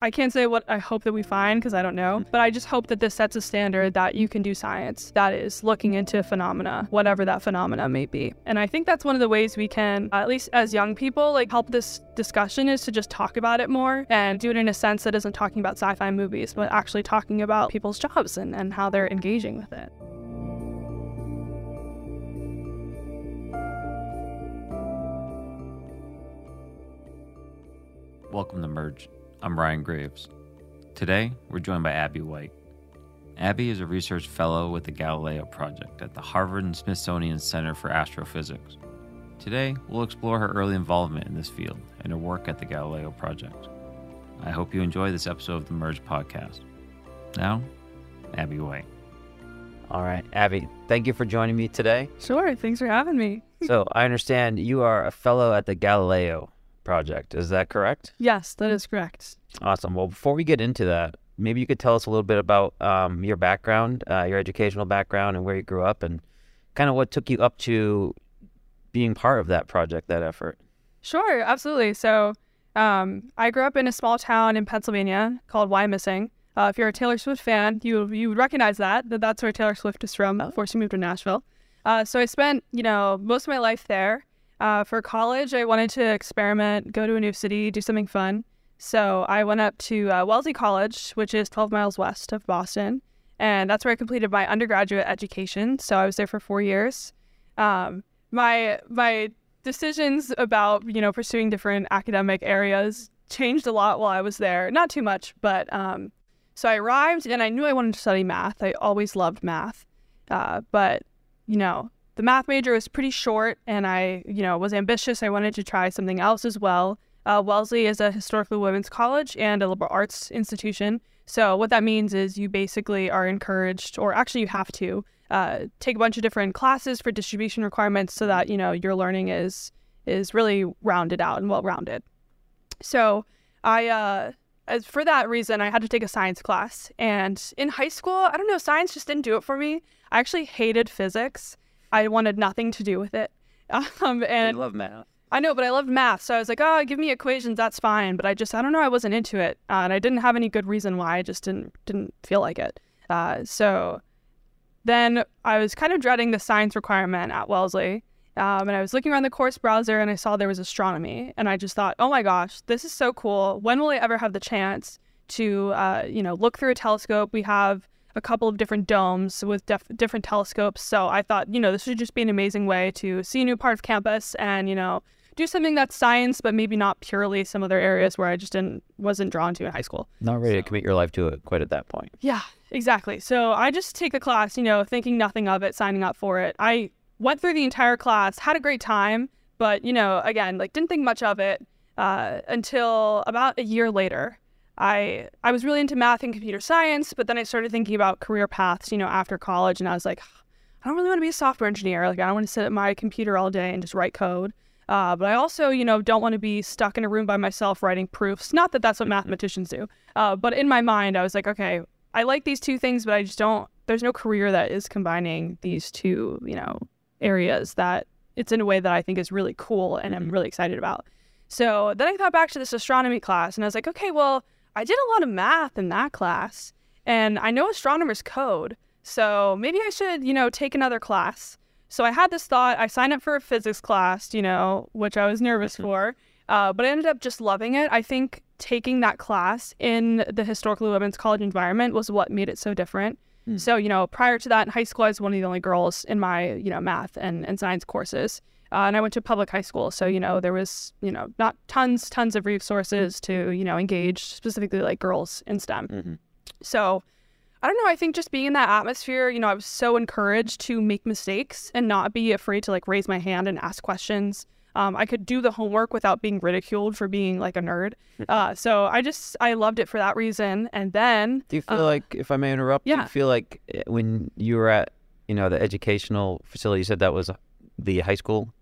I can't say what I hope that we find because I don't know, but I just hope that this sets a standard that you can do science that is looking into phenomena, whatever that phenomena may be. And I think that's one of the ways we can, at least as young people, like help this discussion is to just talk about it more and do it in a sense that isn't talking about sci fi movies, but actually talking about people's jobs and, and how they're engaging with it. Welcome to Merged. I'm Ryan Graves. Today, we're joined by Abby White. Abby is a research fellow with the Galileo Project at the Harvard and Smithsonian Center for Astrophysics. Today, we'll explore her early involvement in this field and her work at the Galileo Project. I hope you enjoy this episode of the Merged podcast. Now, Abby White. All right, Abby, thank you for joining me today. Sure, thanks for having me. so, I understand you are a fellow at the Galileo Project. Is that correct? Yes, that is correct. Awesome. Well, before we get into that, maybe you could tell us a little bit about um, your background, uh, your educational background, and where you grew up, and kind of what took you up to being part of that project, that effort. Sure, absolutely. So, um, I grew up in a small town in Pennsylvania called Wyomissing. Uh, if you're a Taylor Swift fan, you you would recognize that that that's where Taylor Swift is from before she moved to Nashville. Uh, so I spent you know most of my life there. Uh, for college, I wanted to experiment, go to a new city, do something fun. So I went up to uh, Wellesley College, which is 12 miles west of Boston, and that's where I completed my undergraduate education. So I was there for four years. Um, my my decisions about you know pursuing different academic areas changed a lot while I was there. Not too much, but um, so I arrived and I knew I wanted to study math. I always loved math. Uh, but, you know, the math major was pretty short and I, you know, was ambitious. I wanted to try something else as well. Uh, Wellesley is a historically women's college and a liberal arts institution. So what that means is you basically are encouraged, or actually you have to, uh, take a bunch of different classes for distribution requirements so that, you know, your learning is is really rounded out and well rounded. So I uh, as for that reason, I had to take a science class. And in high school, I don't know, science just didn't do it for me. I actually hated physics. I wanted nothing to do with it. Um, and I love math. I know, but I loved math. So I was like, oh, give me equations, that's fine. But I just, I don't know, I wasn't into it. Uh, and I didn't have any good reason why. I just didn't, didn't feel like it. Uh, so then I was kind of dreading the science requirement at Wellesley. Um, and I was looking around the course browser and I saw there was astronomy. And I just thought, oh my gosh, this is so cool. When will I ever have the chance to, uh, you know, look through a telescope? We have a couple of different domes with def- different telescopes. So I thought, you know, this would just be an amazing way to see a new part of campus and, you know, do something that's science, but maybe not purely some other areas where I just didn't wasn't drawn to in high school. Not ready so. to commit your life to it quite at that point. Yeah, exactly. So I just take the class, you know, thinking nothing of it, signing up for it. I went through the entire class, had a great time, but you know, again, like didn't think much of it uh, until about a year later. I I was really into math and computer science, but then I started thinking about career paths, you know, after college, and I was like, I don't really want to be a software engineer. Like, I don't want to sit at my computer all day and just write code. Uh, but I also, you know, don't want to be stuck in a room by myself writing proofs. Not that that's what mathematicians do, uh, but in my mind, I was like, okay, I like these two things, but I just don't. There's no career that is combining these two, you know, areas that it's in a way that I think is really cool and I'm really excited about. So then I thought back to this astronomy class and I was like, okay, well, I did a lot of math in that class and I know astronomers code. So maybe I should, you know, take another class. So I had this thought. I signed up for a physics class, you know, which I was nervous mm-hmm. for, uh, but I ended up just loving it. I think taking that class in the historically women's college environment was what made it so different. Mm. So, you know, prior to that in high school, I was one of the only girls in my, you know, math and, and science courses. Uh, and I went to public high school. So, you know, there was, you know, not tons, tons of resources to, you know, engage specifically like girls in STEM. Mm-hmm. So, I don't know. I think just being in that atmosphere, you know, I was so encouraged to make mistakes and not be afraid to like raise my hand and ask questions. Um, I could do the homework without being ridiculed for being like a nerd. Hmm. Uh, so I just I loved it for that reason. And then, do you feel uh, like, if I may interrupt, yeah. do you feel like eh, when you were at you know the educational facility, you said that was the high school.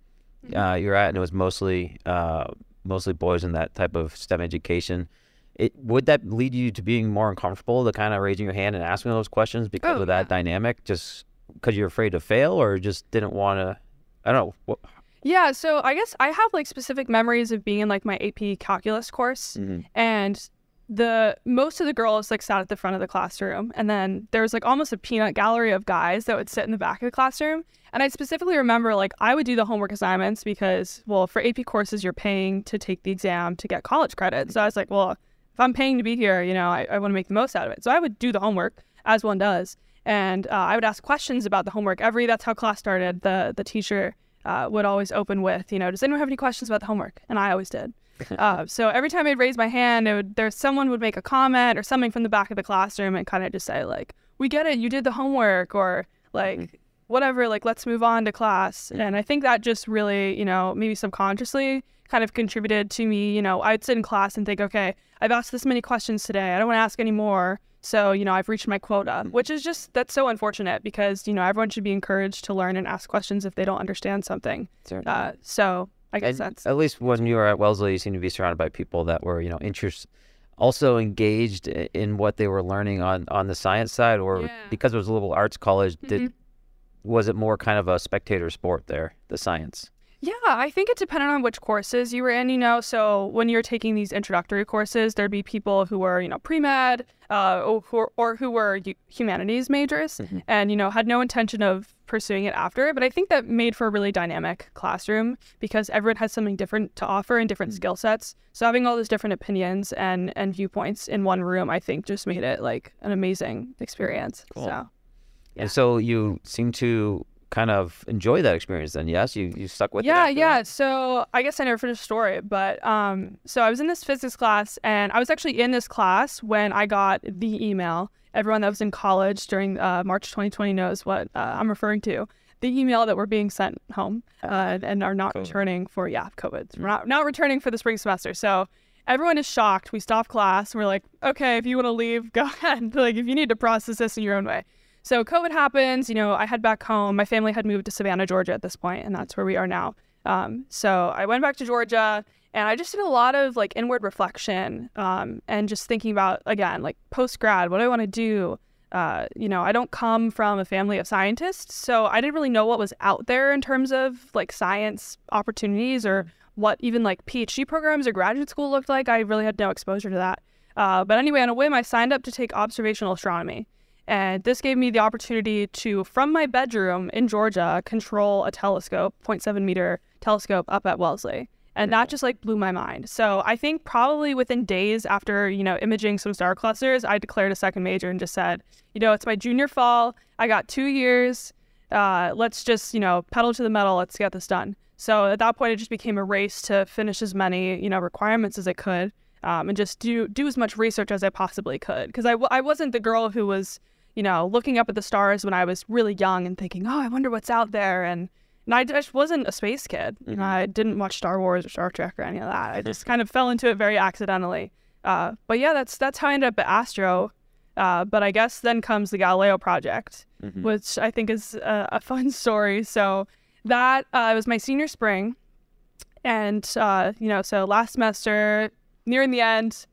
Uh, you're at, and it was mostly uh, mostly boys in that type of STEM education. It, would that lead you to being more uncomfortable to kind of raising your hand and asking those questions because oh, of that yeah. dynamic just because you're afraid to fail or just didn't want to i don't know what, yeah, so I guess I have like specific memories of being in like my AP calculus course. Mm-hmm. And the most of the girls like sat at the front of the classroom and then there was like almost a peanut gallery of guys that would sit in the back of the classroom and i specifically remember like i would do the homework assignments because well for ap courses you're paying to take the exam to get college credit. So i was like well if i'm paying to be here you know i, I want to make the most out of it. So i would do the homework as one does. And uh, i would ask questions about the homework every that's how class started. The the teacher uh, would always open with you know does anyone have any questions about the homework? And i always did. Uh, so every time I'd raise my hand, it would, there someone would make a comment or something from the back of the classroom and kind of just say like, "We get it, you did the homework," or like mm-hmm. Whatever, like let's move on to class. And I think that just really, you know, maybe subconsciously kind of contributed to me. You know, I'd sit in class and think, okay, I've asked this many questions today. I don't want to ask any more. So, you know, I've reached my quota, mm-hmm. which is just, that's so unfortunate because, you know, everyone should be encouraged to learn and ask questions if they don't understand something. Uh, so I guess and that's at least when you were at Wellesley, you seemed to be surrounded by people that were you know interest, also engaged in what they were learning on on the science side, or yeah. because it was a little arts college, mm-hmm. did was it more kind of a spectator sport there, the science? Yeah, I think it depended on which courses you were in, you know. So when you're taking these introductory courses, there'd be people who were, you know, pre med uh, or, or who were humanities majors mm-hmm. and, you know, had no intention of pursuing it after. But I think that made for a really dynamic classroom because everyone has something different to offer and different mm-hmm. skill sets. So having all those different opinions and, and viewpoints in one room, I think just made it like an amazing experience. Cool. So, yeah. And so you seem to kind of enjoy that experience then yes? You you stuck with yeah it yeah yeah. So i guess i never finished the story but um so i was in this physics class and i was actually in this class when i got the email. Everyone that was in college during uh, march 2020 knows what uh, i'm referring to. The email that we're being sent home uh, and are not COVID. returning for yeah covid. We're not, not returning for the spring semester. So everyone is shocked. We stop class and we're like okay if you want to leave go ahead. Like if you need to process this in your own way so COVID happens. You know, I head back home. My family had moved to Savannah, Georgia at this point, and that's where we are now. Um, so I went back to Georgia, and I just did a lot of like inward reflection um, and just thinking about again, like post grad, what do I want to do? Uh, you know, I don't come from a family of scientists, so I didn't really know what was out there in terms of like science opportunities or what even like PhD programs or graduate school looked like. I really had no exposure to that. Uh, but anyway, on a whim, I signed up to take observational astronomy. And this gave me the opportunity to, from my bedroom in Georgia, control a telescope, 0.7 meter telescope up at Wellesley. And that just like blew my mind. So I think probably within days after, you know, imaging some star clusters, I declared a second major and just said, you know, it's my junior fall. I got two years. Uh, let's just, you know, pedal to the metal. Let's get this done. So at that point, it just became a race to finish as many, you know, requirements as I could um, and just do do as much research as I possibly could. Because I w- I wasn't the girl who was you know, looking up at the stars when I was really young and thinking, oh, I wonder what's out there. And, and I just wasn't a space kid. You know, mm-hmm. I didn't watch Star Wars or Star Trek or any of that. I just kind of fell into it very accidentally. Uh, but yeah, that's that's how I ended up at Astro. Uh, but I guess then comes the Galileo project, mm-hmm. which I think is a, a fun story. So that uh, was my senior spring, and uh, you know, so last semester, nearing the end,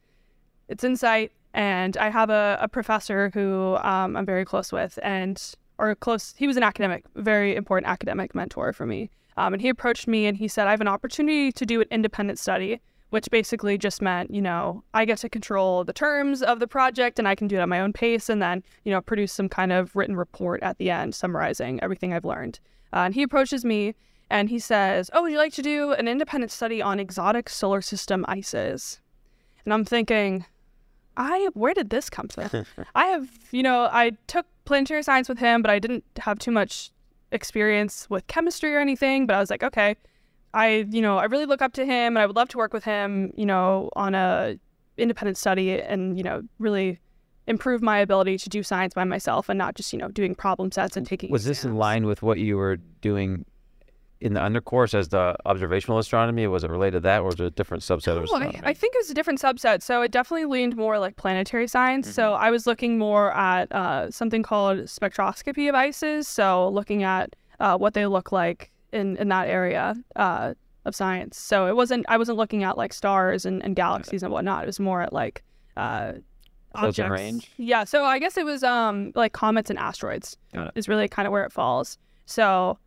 it's in sight. And I have a, a professor who um, I'm very close with, and or close. He was an academic, very important academic mentor for me. Um, and he approached me and he said, "I have an opportunity to do an independent study." Which basically just meant, you know, I get to control the terms of the project and I can do it at my own pace and then, you know, produce some kind of written report at the end summarizing everything I've learned. Uh, and he approaches me and he says, Oh, would you like to do an independent study on exotic solar system ices? And I'm thinking, I where did this come from? I have, you know, I took planetary science with him, but I didn't have too much experience with chemistry or anything. But I was like, okay, I, you know, I really look up to him, and I would love to work with him, you know, on a independent study and you know really improve my ability to do science by myself and not just you know doing problem sets and taking. Was exams. this in line with what you were doing in the undercourse as the observational astronomy? Was it related to that, or was it a different subset of astronomy? I, I, think it was a different subset. So it definitely leaned more like planetary science. Mm-hmm. So I was looking more at uh, something called spectroscopy of ices. So looking at uh, what they look like in in that area uh, of science. So it wasn't I wasn't looking at like stars and, and galaxies and whatnot. It was more at like uh, Close objects. range. Yeah. So I guess it was um like comets and asteroids is really kind of where it falls. So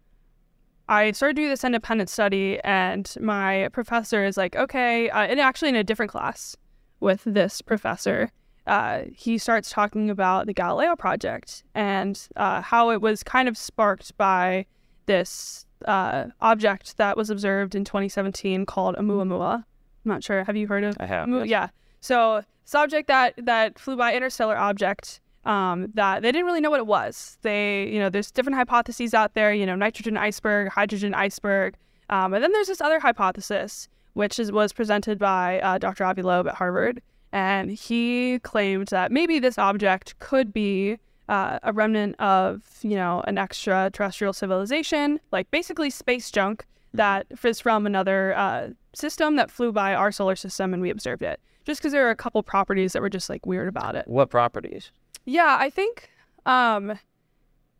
I started doing this independent study, and my professor is like, okay, uh, and actually in a different class, with this professor, uh, he starts talking about the Galileo project and uh, how it was kind of sparked by this uh, object that was observed in 2017 called Oumuamua. I'm not sure. Have you heard of? I have. Yeah. So subject that that flew by interstellar object um, that they didn't really know what it was. They, you know, there's different hypotheses out there. You know, nitrogen iceberg, hydrogen iceberg, um, and then there's this other hypothesis which is, was presented by uh, Dr. Avi Loeb at Harvard, and he claimed that maybe this object could be uh, a remnant of, you know, an extraterrestrial civilization, like basically space junk mm-hmm. that is from another uh, system that flew by our solar system and we observed it. Just because there are a couple properties that were just like weird about it. What properties? Yeah, I think um,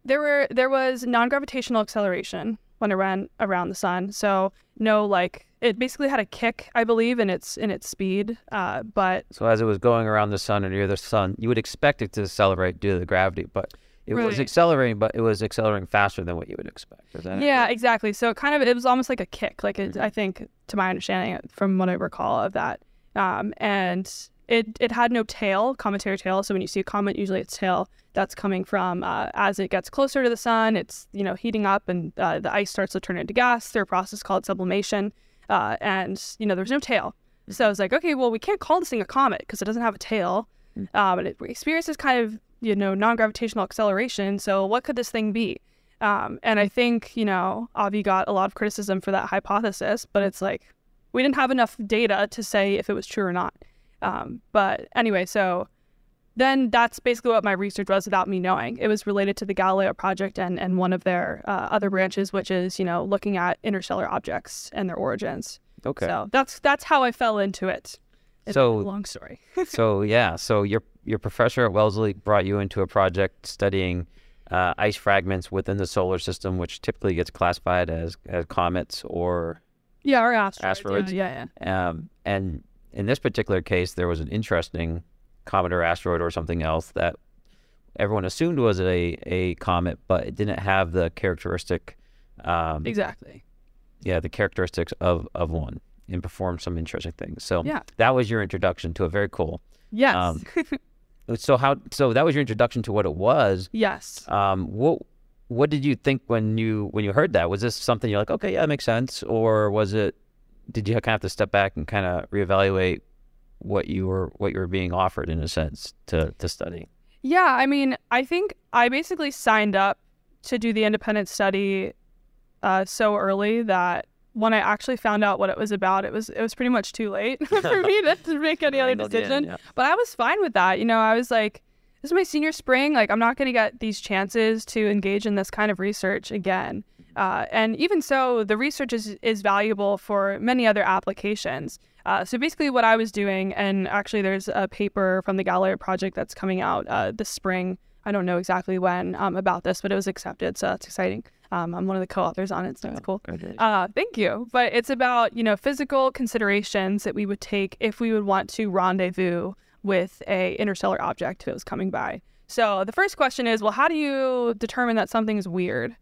there were there was non-gravitational acceleration when it ran around the sun. So no like it basically had a kick, I believe, in its in its speed. Uh, but so as it was going around the sun or near the sun, you would expect it to accelerate due to the gravity, but it right. was accelerating, but it was accelerating faster than what you would expect. yeah, accurate? exactly. So it kind of it was almost like a kick, like it, mm-hmm. I think, to my understanding, from what I recall of that. Um, and it it had no tail, cometary tail. So when you see a comet, usually its tail that's coming from uh, as it gets closer to the sun, it's you know heating up and uh, the ice starts to turn into gas through a process called sublimation. Uh, and you know there's no tail. So I was like, okay, well we can't call this thing a comet because it doesn't have a tail, mm. um, and it experiences kind of you know non-gravitational acceleration. So what could this thing be? Um, and I think you know Avi got a lot of criticism for that hypothesis, but it's like we didn't have enough data to say if it was true or not. Um, but anyway, so then that's basically what my research was without me knowing. It was related to the Galileo project and, and one of their uh, other branches, which is, you know, looking at interstellar objects and their origins. Okay. So that's that's how I fell into it. It's so long story. so yeah, so your your professor at Wellesley brought you into a project studying uh, ice fragments within the solar system, which typically gets classified as, as comets or yeah, or asteroids. asteroids. Yeah, yeah. Um, and in this particular case, there was an interesting comet or asteroid or something else that everyone assumed was a, a comet, but it didn't have the characteristic. Um, exactly. Yeah, the characteristics of, of one and performed some interesting things. So yeah. that was your introduction to a very cool. Yes. Um, so how so that was your introduction to what it was. Yes. Um, what what did you think when you when you heard that? Was this something you're like, okay, yeah, that makes sense, or was it did you kind of have to step back and kind of reevaluate what you were what you were being offered in a sense to to study? Yeah, I mean, I think I basically signed up to do the independent study uh, so early that when I actually found out what it was about, it was it was pretty much too late for me to, to, make any other decision. yeah. But I was fine with that. You know, I was like, this is my senior spring. Like, I'm not going to get these chances to engage in this kind of research again. Uh, and even so, the research is, is valuable for many other applications. Uh, so basically, what I was doing, and actually, there's a paper from the Galileo project that's coming out uh, this spring. I don't know exactly when um, about this, but it was accepted, so that's exciting. Um, I'm one of the co-authors on it, so it's cool. Uh, thank you. But it's about you know physical considerations that we would take if we would want to rendezvous with a interstellar object if it was coming by. So the first question is, well, how do you determine that something is weird?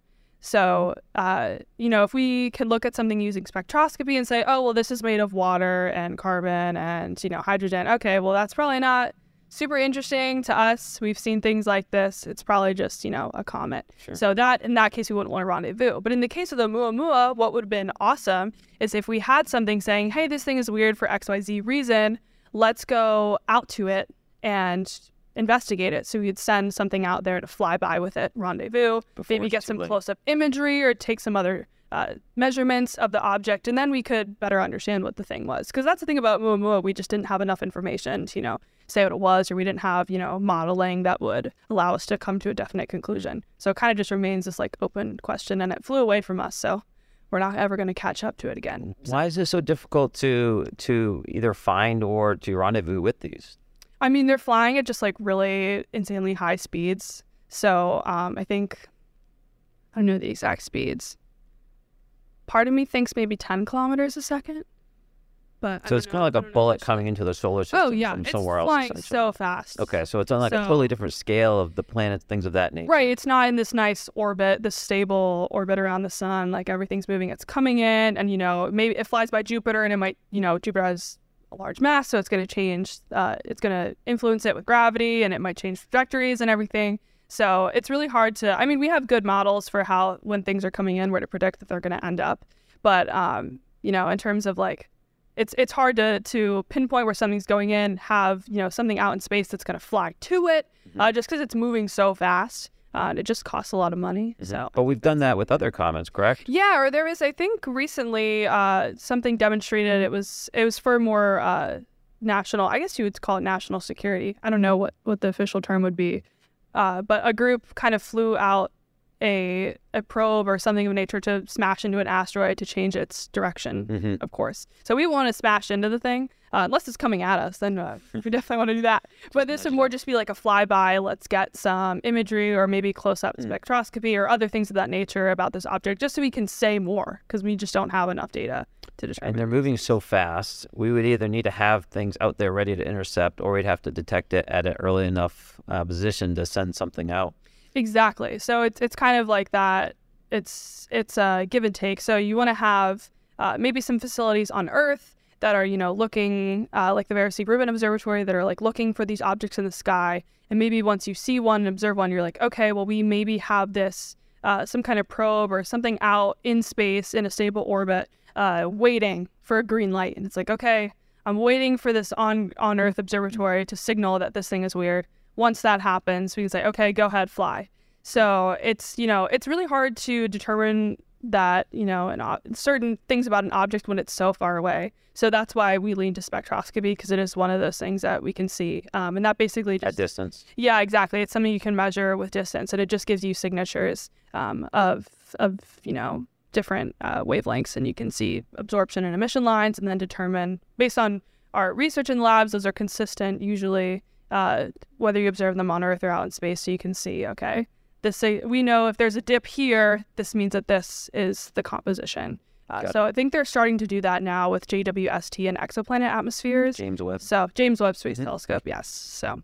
So, uh, you know, if we could look at something using spectroscopy and say, oh, well, this is made of water and carbon and, you know, hydrogen. Okay, well, that's probably not super interesting to us. We've seen things like this. It's probably just, you know, a comet. Sure. So that, in that case, we wouldn't want to rendezvous. But in the case of the Oumuamua, what would have been awesome is if we had something saying, hey, this thing is weird for XYZ reason. Let's go out to it and investigate it. So we'd send something out there to fly by with it, rendezvous, Before maybe get some close up imagery or take some other uh, measurements of the object, and then we could better understand what the thing was. Because that's the thing about Oumuamua, we just didn't have enough information to, you know, say what it was, or we didn't have, you know, modeling that would allow us to come to a definite conclusion. So it kind of just remains this like open question, and it flew away from us. So we're not ever going to catch up to it again. So. Why is it so difficult to to either find or to rendezvous with these? I mean, they're flying at just like really insanely high speeds. So um, I think I don't know the exact speeds. Part of me thinks maybe 10 kilometers a second. But so it's kind of like a bullet coming into the solar oh, system oh, yeah. from it's somewhere else. flying so fast. Okay, so it's on like so, a totally different scale of the planets, things of that nature. Right. It's not in this nice orbit, this stable orbit around the sun. Like everything's moving. It's coming in, and you know maybe it flies by Jupiter, and it might, you know, Jupiter has a large mass, so it's going to change. Uh, it's going to influence it with gravity, and it might change trajectories and everything. So it's really hard to. I mean, we have good models for how when things are coming in, where to predict that they're going to end up. But um, you know, in terms of like, it's it's hard to to pinpoint where something's going in. Have you know something out in space that's going to fly to it, mm-hmm. uh, just because it's moving so fast. Uh, and it just costs a lot of money. Mm-hmm. So, but we've done that with other comets, correct? Yeah, or there was, I think, recently uh, something demonstrated. It was it was for more uh, national. I guess you would call it national security. I don't know what what the official term would be, uh, but a group kind of flew out a a probe or something of nature to smash into an asteroid to change its direction, mm-hmm. of course. So we want to smash into the thing, uh, unless it's coming at us, then uh, we definitely want to do that. But this would more just be like a flyby. Let's get some imagery or maybe close up mm. spectroscopy or other things of that nature about this object, just so we can say more because we just don't have enough data to describe. And they're moving so fast, we would either need to have things out there ready to intercept, or we'd have to detect it at an early enough uh, position to send something out. Exactly. So it's it's kind of like that. It's it's a give and take. So you want to have uh, maybe some facilities on Earth that are you know looking uh, like the Vera C. Rubin Observatory that are like looking for these objects in the sky. And maybe once you see one and observe one, you're like, okay, well we maybe have this uh, some kind of probe or something out in space in a stable orbit, uh, waiting for a green light. And it's like, okay, I'm waiting for this on on Earth observatory to signal that this thing is weird once that happens, we can say, okay, go ahead, fly. So it's, you know, it's really hard to determine that, you know, an, certain things about an object when it's so far away. So that's why we lean to spectroscopy because it is one of those things that we can see. Um, and that basically just. At distance. Yeah, exactly. It's something you can measure with distance and it just gives you signatures um, of, of, you know, different uh, wavelengths and you can see absorption and emission lines and then determine based on our research in labs, those are consistent usually uh, whether you observe them on Earth or out in space, so you can see, okay, this we know if there's a dip here, this means that this is the composition. Uh, so I think they're starting to do that now with JWST and exoplanet atmospheres. James Webb. So James Webb Space mm-hmm. Telescope, yes. So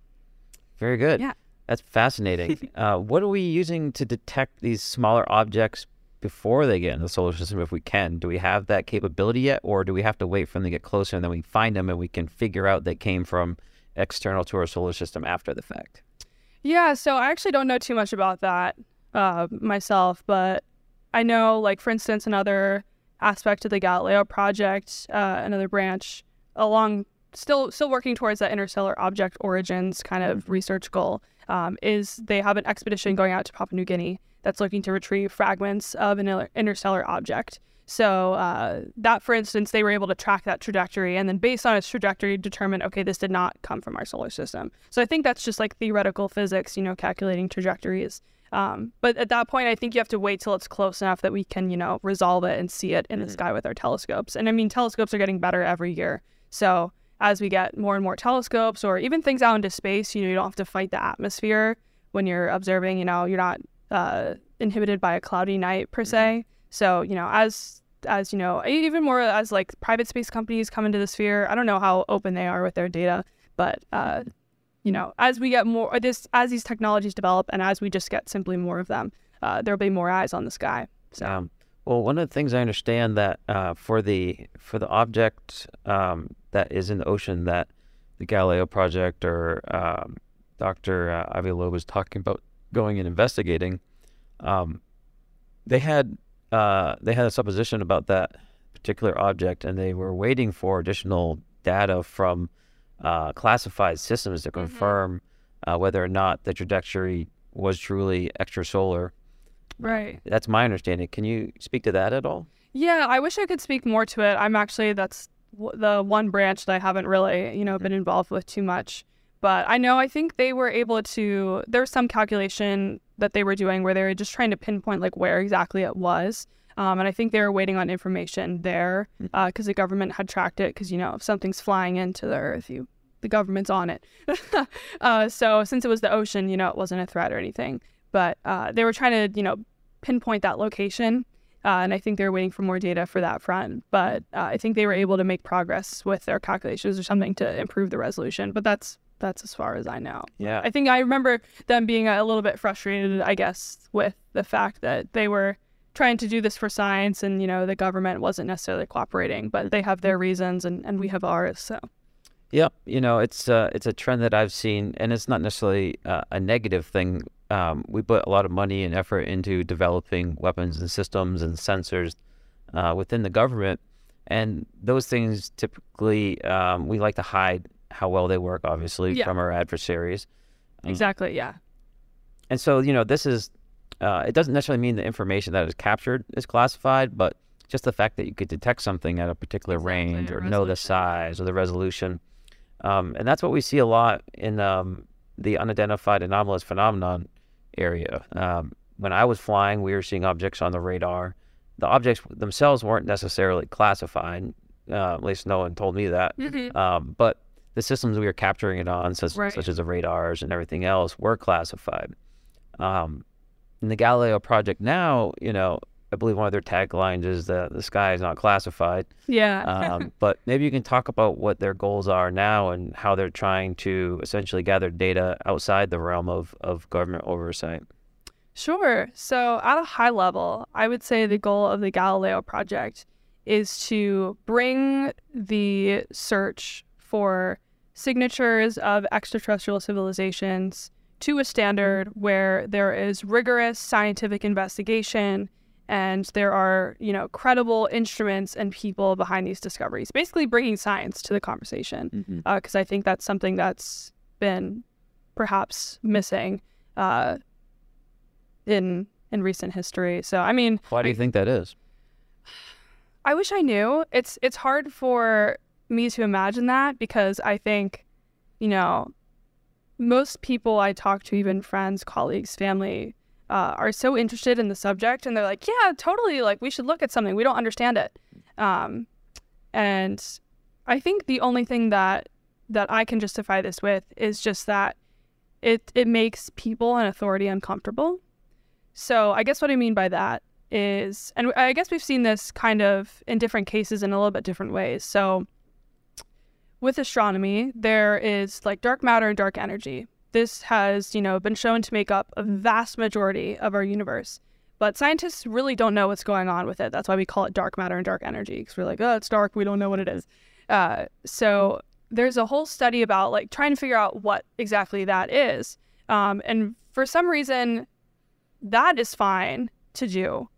very good. Yeah, that's fascinating. uh, what are we using to detect these smaller objects before they get in the solar system? If we can, do we have that capability yet, or do we have to wait for them to get closer and then we find them and we can figure out they came from external to our solar system after the fact? Yeah, so I actually don't know too much about that uh, myself, but I know, like for instance, another aspect of the Galileo project, uh, another branch along, still still working towards that interstellar object origins kind of mm-hmm. research goal, um, is they have an expedition going out to Papua New Guinea that's looking to retrieve fragments of an interstellar object. So uh, that, for instance, they were able to track that trajectory and then based on its trajectory determine, okay, this did not come from our solar system. So I think that's just like theoretical physics, you know, calculating trajectories. Um, but at that point, I think you have to wait till it's close enough that we can, you know, resolve it and see it in mm-hmm. the sky with our telescopes. And I mean, telescopes are getting better every year. So as we get more and more telescopes or even things out into space, you know, you don't have to fight the atmosphere when you're observing, you know, you're not uh, inhibited by a cloudy night per mm-hmm. se. So, you know, as as you know, even more as like private space companies come into the sphere. I don't know how open they are with their data, but uh, you know, as we get more this, as these technologies develop, and as we just get simply more of them, uh, there'll be more eyes on the sky. So. Um, well, one of the things I understand that uh, for the for the object um, that is in the ocean that the Galileo project or um, Dr. Uh, Avi Loeb was talking about going and investigating, um, they had uh, they had a supposition about that particular object, and they were waiting for additional data from uh, classified systems to mm-hmm. confirm mm-hmm. uh, whether or not the trajectory was truly extrasolar. Right. That's my understanding. Can you speak to that at all? Yeah, I wish I could speak more to it. I'm actually that's the one branch that I haven't really, you know, mm-hmm. been involved with too much. But I know I think they were able to. There was some calculation that they were doing where they were just trying to pinpoint like where exactly it was. Um, and I think they were waiting on information there because hmm. uh, the government had tracked it. Because you know, if something's flying into the Earth, you the government's on it. uh, so since it was the ocean, you know, it wasn't a threat or anything. But uh, they were trying to, you know, pinpoint that location. Uh, and I think they were waiting for more data for that front. But uh, I think they were able to make progress with their calculations or something to improve the resolution. But that's that's as far as I know. Yeah. I think I remember them being a little bit frustrated, I guess, with the fact that they were trying to do this for science and, you know, the government wasn't necessarily cooperating, but they have their reasons and, and we have ours. So Yep, you know it's uh, it's a trend that I've seen, and it's not necessarily uh, a negative thing. Um, we put a lot of money and effort into developing weapons and systems and sensors uh, within the government, and those things typically um, we like to hide how well they work, obviously, yeah. from our adversaries. Exactly. Yeah. And so you know this is uh, it doesn't necessarily mean the information that is captured is classified, but just the fact that you could detect something at a particular exactly, range or know the size or the resolution um, and that's what we see a lot in um, the unidentified anomalous phenomenon area. Um, when I was flying, we were seeing objects on the radar. The objects themselves weren't necessarily classified. Uh, at least no one told me that. Mm-hmm. Um, but the systems we were capturing it on, such, right. such as the radars and everything else, were classified. Um, in the Galileo project now, you know, I believe one of their taglines is that the sky is not classified. Yeah. um, but maybe you can talk about what their goals are now and how they're trying to essentially gather data outside the realm of, of government oversight. Sure. So, at a high level, I would say the goal of the Galileo project is to bring the search for signatures of extraterrestrial civilizations to a standard where there is rigorous scientific investigation and there are you know credible instruments and people behind these discoveries basically bringing science to the conversation because mm-hmm. uh, i think that's something that's been perhaps missing uh, in in recent history. So i mean why do you I, think that is? I wish i knew. It's it's hard for me to imagine that because i think you know most people i talk to even friends colleagues family uh, are so interested in the subject and they're like, yeah, totally. Like, we should look at something. We don't understand it. Um, and I think the only thing that that I can justify this with is just that it it makes people and authority uncomfortable. So I guess what I mean by that is, and I guess we've seen this kind of in different cases in a little bit different ways. So with astronomy, there is like dark matter and dark energy this has, you know, been shown to make up a vast majority of our universe. But scientists really don't know what's going on with it. That's why we call it dark matter and dark energy, because we're like, oh, it's dark. We don't know what it is. Uh, so there's a whole study about like trying to figure out what exactly that is. Um, and for some reason, that is fine to do.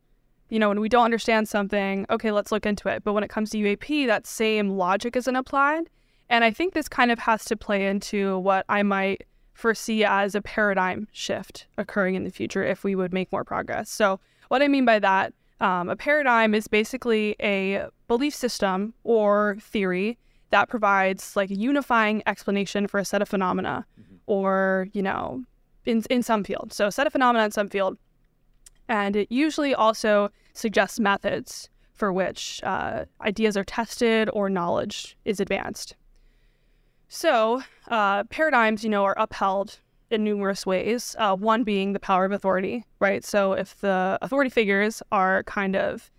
You know, when we don't understand something, okay, let's look into it. But when it comes to UAP, that same logic isn't applied. And I think this kind of has to play into what I might foresee as a paradigm shift occurring in the future if we would make more progress. So, what I mean by that, um, a paradigm is basically a belief system or theory that provides like a unifying explanation for a set of phenomena mm-hmm. or, you know, in, in some field. So, a set of phenomena in some field. And it usually also suggests methods for which uh, ideas are tested or knowledge is advanced. So, uh, paradigms, you know, are upheld in numerous ways. Uh, one being the power of authority, right? So, if the authority figures are kind of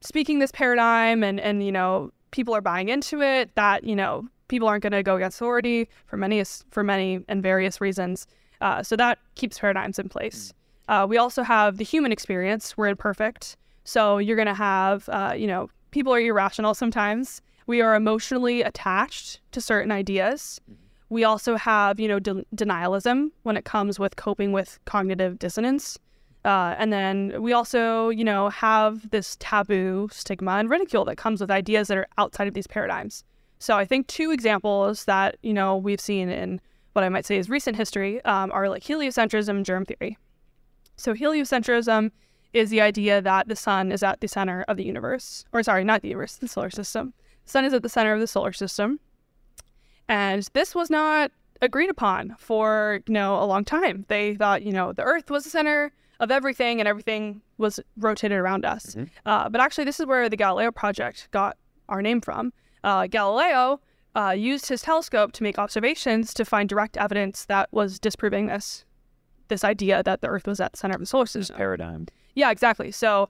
speaking this paradigm and, and you know, people are buying into it, that, you know, people aren't going to go against authority for many, for many and various reasons. Uh, so, that keeps paradigms in place. Uh, we also have the human experience. We're imperfect. So, you're going to have, uh, you know, people are irrational sometimes. We are emotionally attached to certain ideas. We also have, you know, de- denialism when it comes with coping with cognitive dissonance. Uh, and then we also, you know, have this taboo, stigma, and ridicule that comes with ideas that are outside of these paradigms. So I think two examples that, you know, we've seen in what I might say is recent history um, are like heliocentrism and germ theory. So heliocentrism is the idea that the sun is at the center of the universe, or sorry, not the universe, the solar system sun is at the center of the solar system. And this was not agreed upon for, you know, a long time. They thought, you know, the earth was the center of everything and everything was rotated around us. Mm-hmm. Uh, but actually, this is where the Galileo project got our name from. Uh, Galileo uh, used his telescope to make observations to find direct evidence that was disproving this this idea that the Earth was at the center of the solar system. This paradigm. Yeah, exactly. So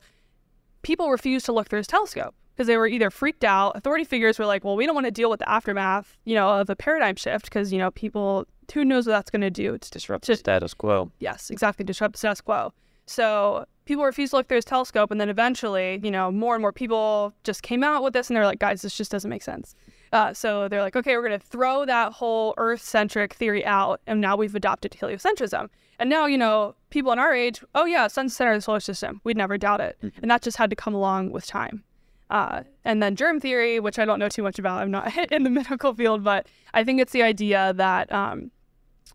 people refused to look through his telescope because they were either freaked out. Authority figures were like, well, we don't want to deal with the aftermath, you know, of a paradigm shift because, you know, people, who knows what that's going to do? It's disrupt the status quo. Yes, exactly. Disrupt the status quo. So people refused to look through his telescope. And then eventually, you know, more and more people just came out with this and they're like, guys, this just doesn't make sense. Uh, so they're like, okay, we're going to throw that whole Earth centric theory out, and now we've adopted heliocentrism. And now, you know, people in our age, oh yeah, sun's center of the solar system. We'd never doubt it, mm-hmm. and that just had to come along with time. Uh, and then germ theory, which I don't know too much about. I'm not in the medical field, but I think it's the idea that um,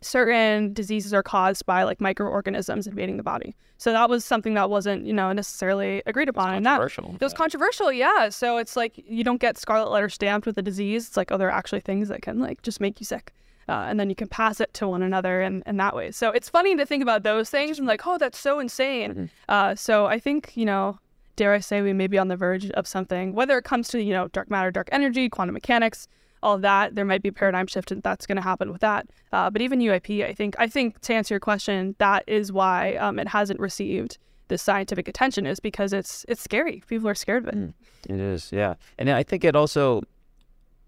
certain diseases are caused by like microorganisms invading the body. So that was something that wasn't, you know, necessarily agreed upon. And that it was controversial, yeah. So it's like you don't get scarlet letter stamped with a disease. It's like, oh, there are actually things that can like just make you sick. Uh, and then you can pass it to one another and, and that way. So it's funny to think about those things and like, oh, that's so insane. Mm-hmm. Uh, so I think, you know, dare I say, we may be on the verge of something, whether it comes to, you know, dark matter, dark energy, quantum mechanics, all of that. There might be a paradigm shift and that's going to happen with that. Uh, but even UAP, I think, I think to answer your question, that is why um, it hasn't received this scientific attention is because it's it's scary. People are scared of it. Mm, it is, yeah, and I think it also,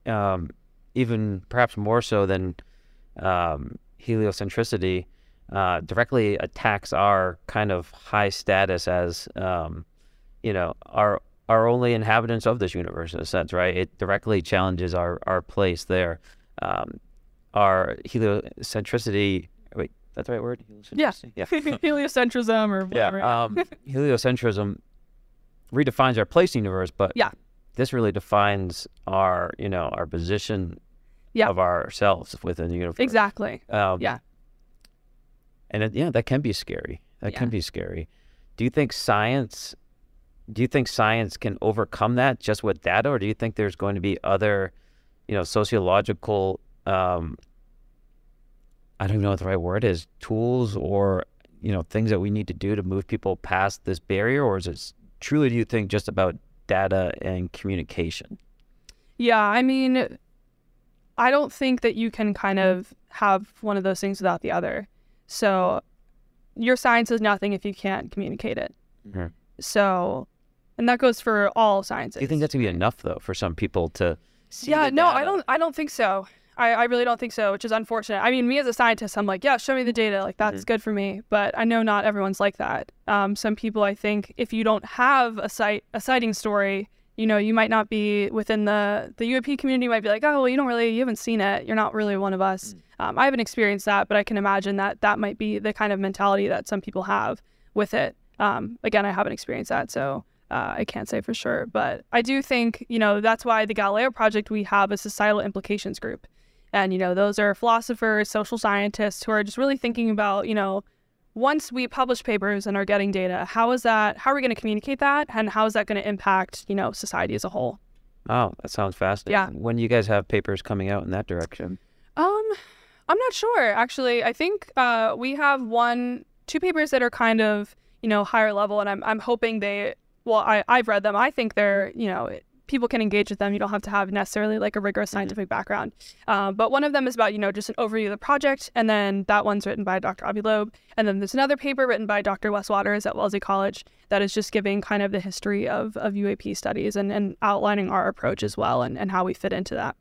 um, even perhaps more so than um, heliocentricity, uh, directly attacks our kind of high status as, um, you know, our are only inhabitants of this universe in a sense, right? It directly challenges our, our place there. Um, our heliocentricity, wait, that's the right word? Yeah. yeah. Heliocentrism or whatever. Yeah. Um, heliocentrism redefines our place in the universe, but yeah. this really defines our, you know, our position yeah. of ourselves within the universe. Exactly. Um, yeah. And it, yeah, that can be scary. That yeah. can be scary. Do you think science do you think science can overcome that just with data, or do you think there's going to be other, you know, sociological, um, I don't even know what the right word is, tools or you know things that we need to do to move people past this barrier, or is it truly, do you think, just about data and communication? Yeah, I mean, I don't think that you can kind of have one of those things without the other. So, your science is nothing if you can't communicate it. Mm-hmm. So and that goes for all sciences. Do you think that's gonna be enough though for some people to? see? yeah, no, I don't. I don't think so. I, I really don't think so, which is unfortunate. I mean, me as a scientist, I'm like, yeah, show me the data. Like that's mm-hmm. good for me. But I know not everyone's like that. Um, some people, I think, if you don't have a site a sighting story, you know, you might not be within the the UAP community. Might be like, oh, well, you don't really, you haven't seen it. You're not really one of us. Mm-hmm. Um, I haven't experienced that, but I can imagine that that might be the kind of mentality that some people have with it. Um, again, I haven't experienced that, so uh, I can't say for sure, but I do think, you know, that's why the Galileo Project, we have a societal implications group. And, you know, those are philosophers, social scientists who are just really thinking about, you know, once we publish papers and are getting data, how is that, how are we going to communicate that? And how is that going to impact, you know, society as a whole? Oh, that sounds fascinating. Yeah. When you guys have papers coming out in that direction? Um, I'm not sure, actually. I think uh, we have one, two papers that are kind of, you know, higher level, and I'm, I'm hoping they well, I, I've read them. I think they're, you know, people can engage with them. You don't have to have necessarily like a rigorous mm-hmm. scientific mm-hmm. background. Uh, but one of them is about, you know, just an overview of the project. And then that one's written by Dr. Avi Loeb. And then there's another paper written by Dr. Wes Watters at Wellesley College that is just giving kind of the history of, of UAP studies and, and outlining our approach as well and, and how we fit into that.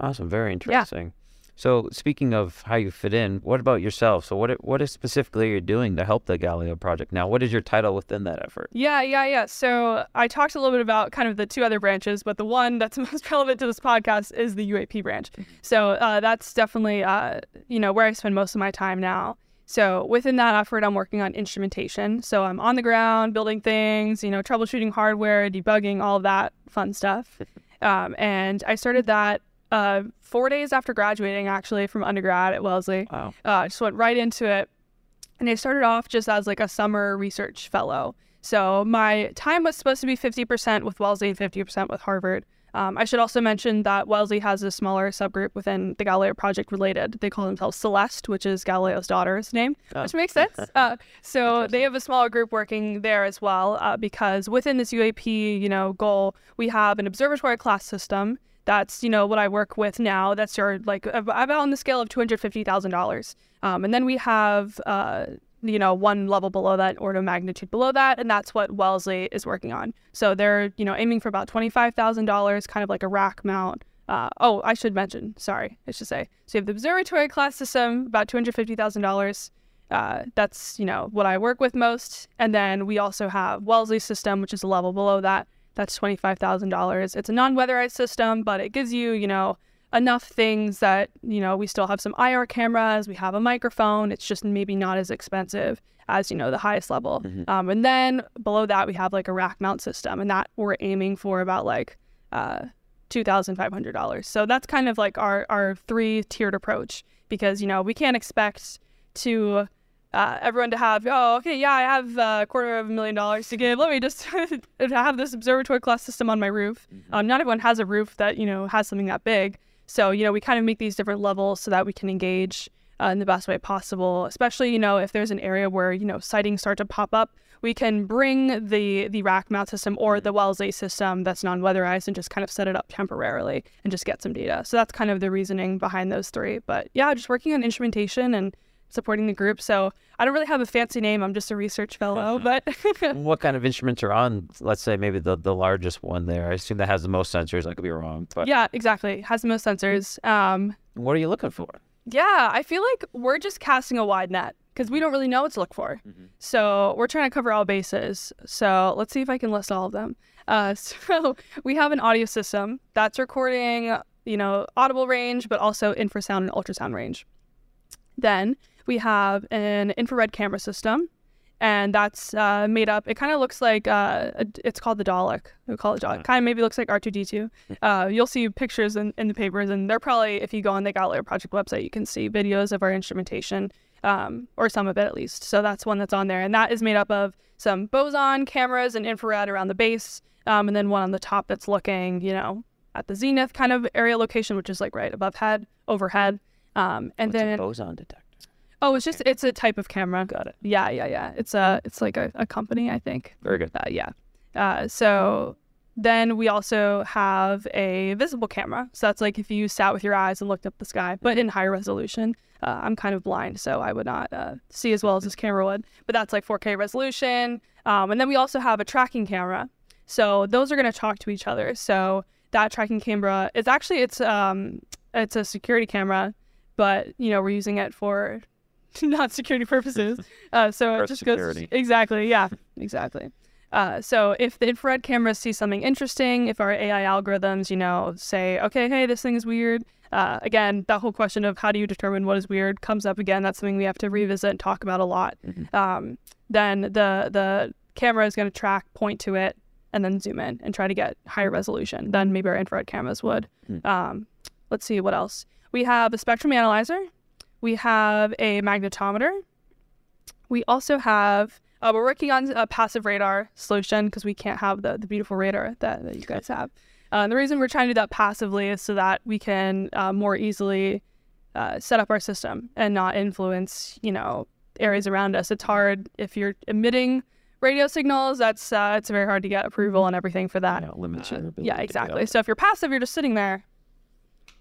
Awesome. Very interesting. So speaking of how you fit in, what about yourself? So what what is specifically you're doing to help the Galileo project now? What is your title within that effort? Yeah, yeah, yeah. So I talked a little bit about kind of the two other branches, but the one that's most relevant to this podcast is the UAP branch. Mm-hmm. So uh, that's definitely uh, you know where I spend most of my time now. So within that effort, I'm working on instrumentation. So I'm on the ground building things, you know, troubleshooting hardware, debugging, all that fun stuff. Um, and I started that uh, four days after graduating, actually, from undergrad at Wellesley. Wow. Uh, just went right into it. And I started off just as like a summer research fellow. So my time was supposed to be 50% with Wellesley and 50% with Harvard. Um, I should also mention that Wellesley has a smaller subgroup within the Galileo Project related. They call themselves Celeste, which is Galileo's daughter's name, oh. which makes sense. Uh, so they have a smaller group working there as well, uh, because within this UAP, you know, goal, we have an observatory class system that's you know what I work with now. That's your like about on the scale of two hundred fifty thousand um, dollars, and then we have uh, you know one level below that, order of magnitude below that, and that's what Wellesley is working on. So they're you know aiming for about twenty five thousand dollars, kind of like a rack mount. Uh, oh, I should mention. Sorry, I should say. So you have the observatory class system, about two hundred fifty thousand uh, dollars. That's you know what I work with most, and then we also have Wellesley system, which is a level below that, That's $25,000. It's a non-weatherized system, but it gives you, you know, enough things that, you know, we still have some IR cameras, we have a microphone. It's just maybe not as expensive as, you know, the highest level. Mm-hmm. Um, and then below that, we have like a rack mount system, and that we're aiming for about like uh, $2,500. So that's kind of like our, our three tiered approach because, you know, we can't expect to uh, everyone to have, oh, okay, yeah, I have a quarter of a million dollars to give. Let me just have this observatory class system on my roof. Mm-hmm. Um, not everyone has a roof that, you know, has something that big. So, you know, we kind of make these different levels so that we can engage uh, in the best way possible, especially, you know, if there's an area where, you know, sightings start to pop up, we can bring the the rack mount system or mm-hmm. the Wells 8 system that's non-weatherized and just kind of set it up temporarily and just get some data. So that's kind of the reasoning behind those three. But yeah, just working on instrumentation and supporting the group. So I don't really have a fancy name. I'm just a research fellow. But what kind of instruments are on? Let's say maybe the, the largest one there. I assume that has the most sensors. I could be wrong, but yeah, exactly. Has the most sensors. Um, what are you looking for? Yeah, I feel like we're just casting a wide net because we don't really know what to look for. Mm-hmm. So we're trying to cover all bases. So let's see if I can list all of them. Uh, so we have an audio system that's recording, you know, audible range, but also infrasound and ultrasound range. Then we have an infrared camera system, and that's uh, made up. It kind of looks like uh, it's called the Dalek. We call it Dalek. Kind of maybe looks like R two D two. Uh, you'll see pictures in, in the papers, and they're probably if you go on the Galileo Project website, you can see videos of our instrumentation, um, or some of it at least. So that's one that's on there, and that is made up of some Boson cameras and infrared around the base, um, and then one on the top that's looking, you know, at the zenith kind of area location, which is like right above head, overhead. Um, and What's then Boson detector. Oh, it's just it's a type of camera. Got it. Yeah, yeah, yeah. It's a it's like a, a company, I think. Very good. Uh, yeah. Uh, so then we also have a visible camera. So that's like if you sat with your eyes and looked up the sky, but in higher resolution. Uh, I'm kind of blind, so I would not uh, see as well as this camera would. But that's like 4K resolution. Um, and then we also have a tracking camera. So those are going to talk to each other. So that tracking camera is actually it's um it's a security camera, but you know we're using it for not security purposes. Uh, so Earth it just security. goes exactly. Yeah, exactly. Uh, so if the infrared cameras see something interesting, if our AI algorithms, you know, say, okay, hey, this thing is weird. Uh, again, that whole question of how do you determine what is weird comes up again. That's something we have to revisit and talk about a lot. Mm-hmm. Um, then the the camera is going to track, point to it, and then zoom in and try to get higher resolution than maybe our infrared cameras would. Mm-hmm. Um, let's see what else. We have a spectrum analyzer we have a magnetometer. We also have, uh, we're working on a passive radar solution because we can't have the, the beautiful radar that, that you guys have. Uh, the reason we're trying to do that passively is so that we can uh, more easily uh, set up our system and not influence, you know, areas around us. It's hard if you're emitting radio signals. That's uh, it's very hard to get approval and everything for that. Yeah, limits your ability. Yeah, exactly. So if you're passive, you're just sitting there.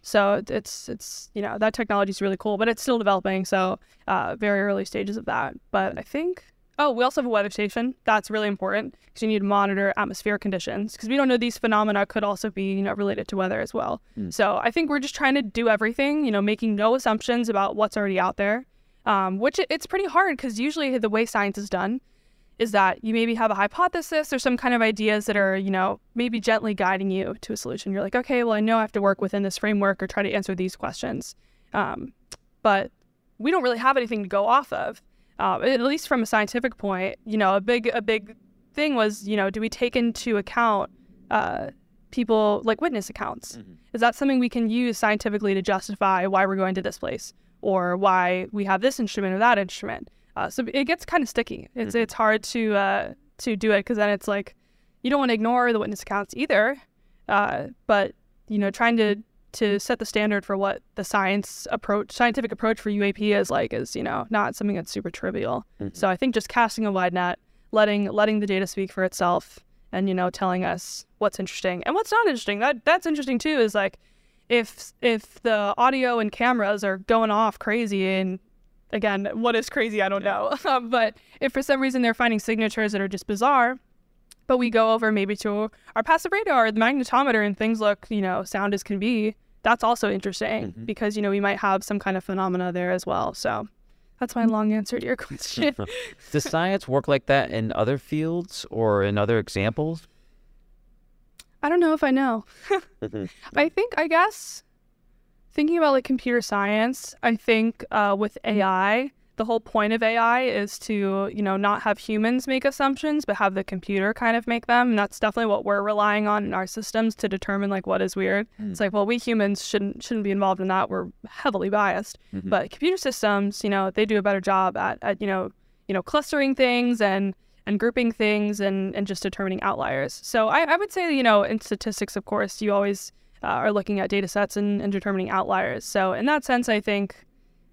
So it's it's you know that technology is really cool, but it's still developing. So uh, very early stages of that. But I think oh we also have a weather station. That's really important because you need to monitor atmospheric conditions because we don't know these phenomena could also be you know related to weather as well. Mm. So I think we're just trying to do everything you know making no assumptions about what's already out there, um, which it's pretty hard because usually the way science is done is that you maybe have a hypothesis or some kind of ideas that are, you know, maybe gently guiding you to a solution. You're like, okay, well, I know I have to work within this framework or try to answer these questions. Um, but we don't really have anything to go off of, uh, at least from a scientific point. You know, a big a big thing was, you know, do we take into account uh, people like witness accounts? Mm-hmm. Is that something we can use scientifically to justify why we're going to this place or why we have this instrument or that instrument? Uh, so it gets kind of sticky. It's mm-hmm. it's hard to uh, to do it because then it's like you don't want to ignore the witness accounts either, uh, but you know trying to to set the standard for what the science approach scientific approach for UAP is like is you know not something that's super trivial. Mm-hmm. So I think just casting a wide net, letting letting the data speak for itself, and you know telling us what's interesting and what's not interesting. That that's interesting too. Is like if if the audio and cameras are going off crazy and again, what is crazy, I don't know. Um, but if for some reason they're finding signatures that are just bizarre, but we go over maybe to our passive radar or the magnetometer and things look, you know, sound as can be, that's also interesting mm-hmm. because, you know, we might have some kind of phenomena there as well. So that's my long answer to your question. Does science work like that in other fields or in other examples? I don't know if I know. I think, I guess, thinking about like computer science, I think uh, with AI, the whole point of AI is to, you know, not have humans make assumptions, but have the computer kind of make them. And that's definitely what we're relying on in our systems to determine like what is weird. Mm. It's like, well, we humans shouldn't shouldn't be involved in that. We're heavily biased. Mm-hmm. But computer systems, you know, they do a better job at, at you know, you know, clustering things and and grouping things and, and just determining outliers. So I, I would say, you know, in statistics, of course, you always uh, are looking at data sets and, and determining outliers. So in that sense, I think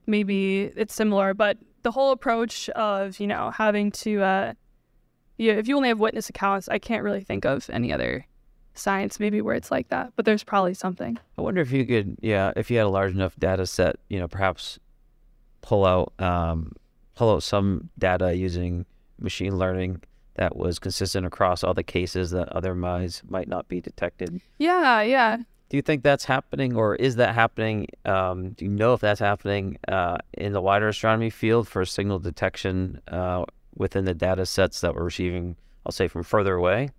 maybe it's similar, but the whole approach of, you know, having to, uh, yeah, if you only have witness accounts, I can't really think of any other science maybe where it's like that, but there's probably something. I wonder if you could, yeah, if you had a large enough data set, you know, perhaps pull out, um, pull out some data using machine learning that was consistent across all the cases that otherwise might not be detected. Yeah, yeah. Do you think that's happening, or is that happening? Um, do you know if that's happening uh, in the wider astronomy field for signal detection uh, within the data sets that we're receiving, I'll say, from further away?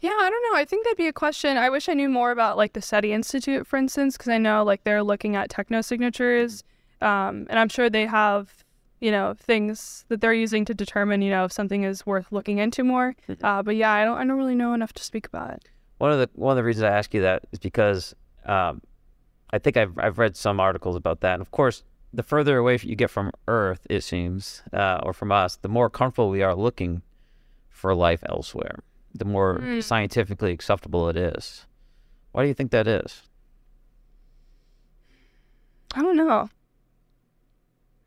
Yeah, I don't know. I think that'd be a question. I wish I knew more about like the SETI Institute, for instance, because I know like they're looking at technosignatures, um, and I'm sure they have you know things that they're using to determine you know if something is worth looking into more. Mm-hmm. Uh, but yeah, I don't I don't really know enough to speak about it. One of the one of the reasons I ask you that is because um, I think I've I've read some articles about that, and of course, the further away you get from Earth, it seems, uh, or from us, the more comfortable we are looking for life elsewhere. The more mm. scientifically acceptable it is. Why do you think that is? I don't know.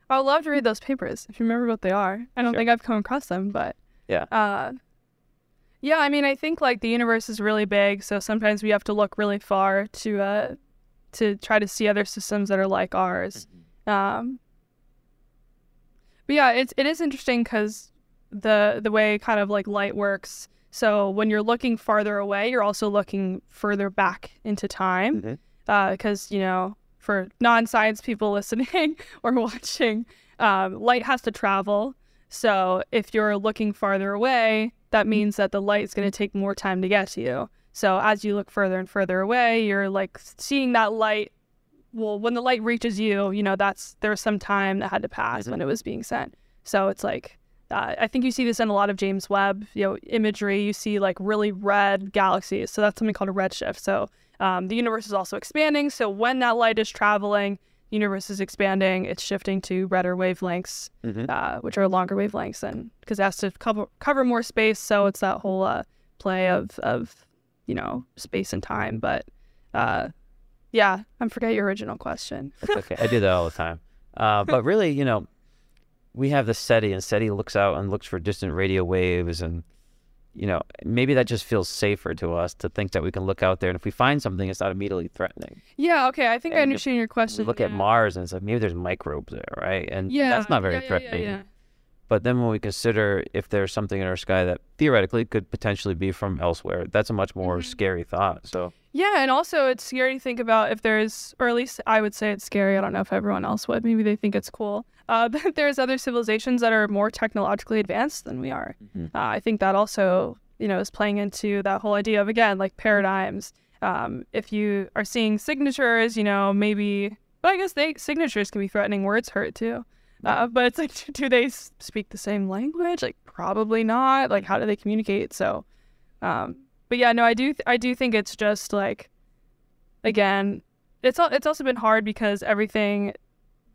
I would love to read those papers if you remember what they are. I don't sure. think I've come across them, but yeah. Uh, yeah, I mean, I think like the universe is really big, so sometimes we have to look really far to uh, to try to see other systems that are like ours. Mm-hmm. Um, but yeah, it's it is interesting because the the way kind of like light works. So when you're looking farther away, you're also looking further back into time, because mm-hmm. uh, you know for non-science people listening or watching, um, light has to travel. So if you're looking farther away, that mm-hmm. means that the light is going to take more time to get to you. So as you look further and further away, you're like seeing that light. Well, when the light reaches you, you know that's there's some time that had to pass mm-hmm. when it was being sent. So it's like uh, I think you see this in a lot of James Webb, you know, imagery. You see like really red galaxies. So that's something called a redshift. So um, the universe is also expanding. So when that light is traveling, universe is expanding, it's shifting to redder wavelengths, mm-hmm. uh, which are longer wavelengths, and because it has to cover cover more space. So it's that whole uh, play of of you know space and time. But uh, yeah, I forget your original question. okay, I do that all the time. Uh, but really, you know, we have the SETI, and SETI looks out and looks for distant radio waves and you know, maybe that just feels safer to us to think that we can look out there and if we find something, it's not immediately threatening. Yeah, okay. I think and I understand your question. look yeah. at Mars and it's like maybe there's microbes there, right? And yeah, that's not very yeah, threatening. Yeah, but then when we consider if there's something in our sky that theoretically could potentially be from elsewhere, that's a much more mm-hmm. scary thought. So yeah, and also it's scary to think about if there's, or at least I would say it's scary. I don't know if everyone else would. Maybe they think it's cool. Uh, but there's other civilizations that are more technologically advanced than we are. Mm-hmm. Uh, I think that also you know, is playing into that whole idea of again like paradigms. Um, if you are seeing signatures, you know, maybe, but I guess they signatures can be threatening. Words hurt too. Uh, but it's like, do they speak the same language? Like, probably not. Like, how do they communicate? So, um, but yeah, no, I do, th- I do think it's just like, again, it's all, it's also been hard because everything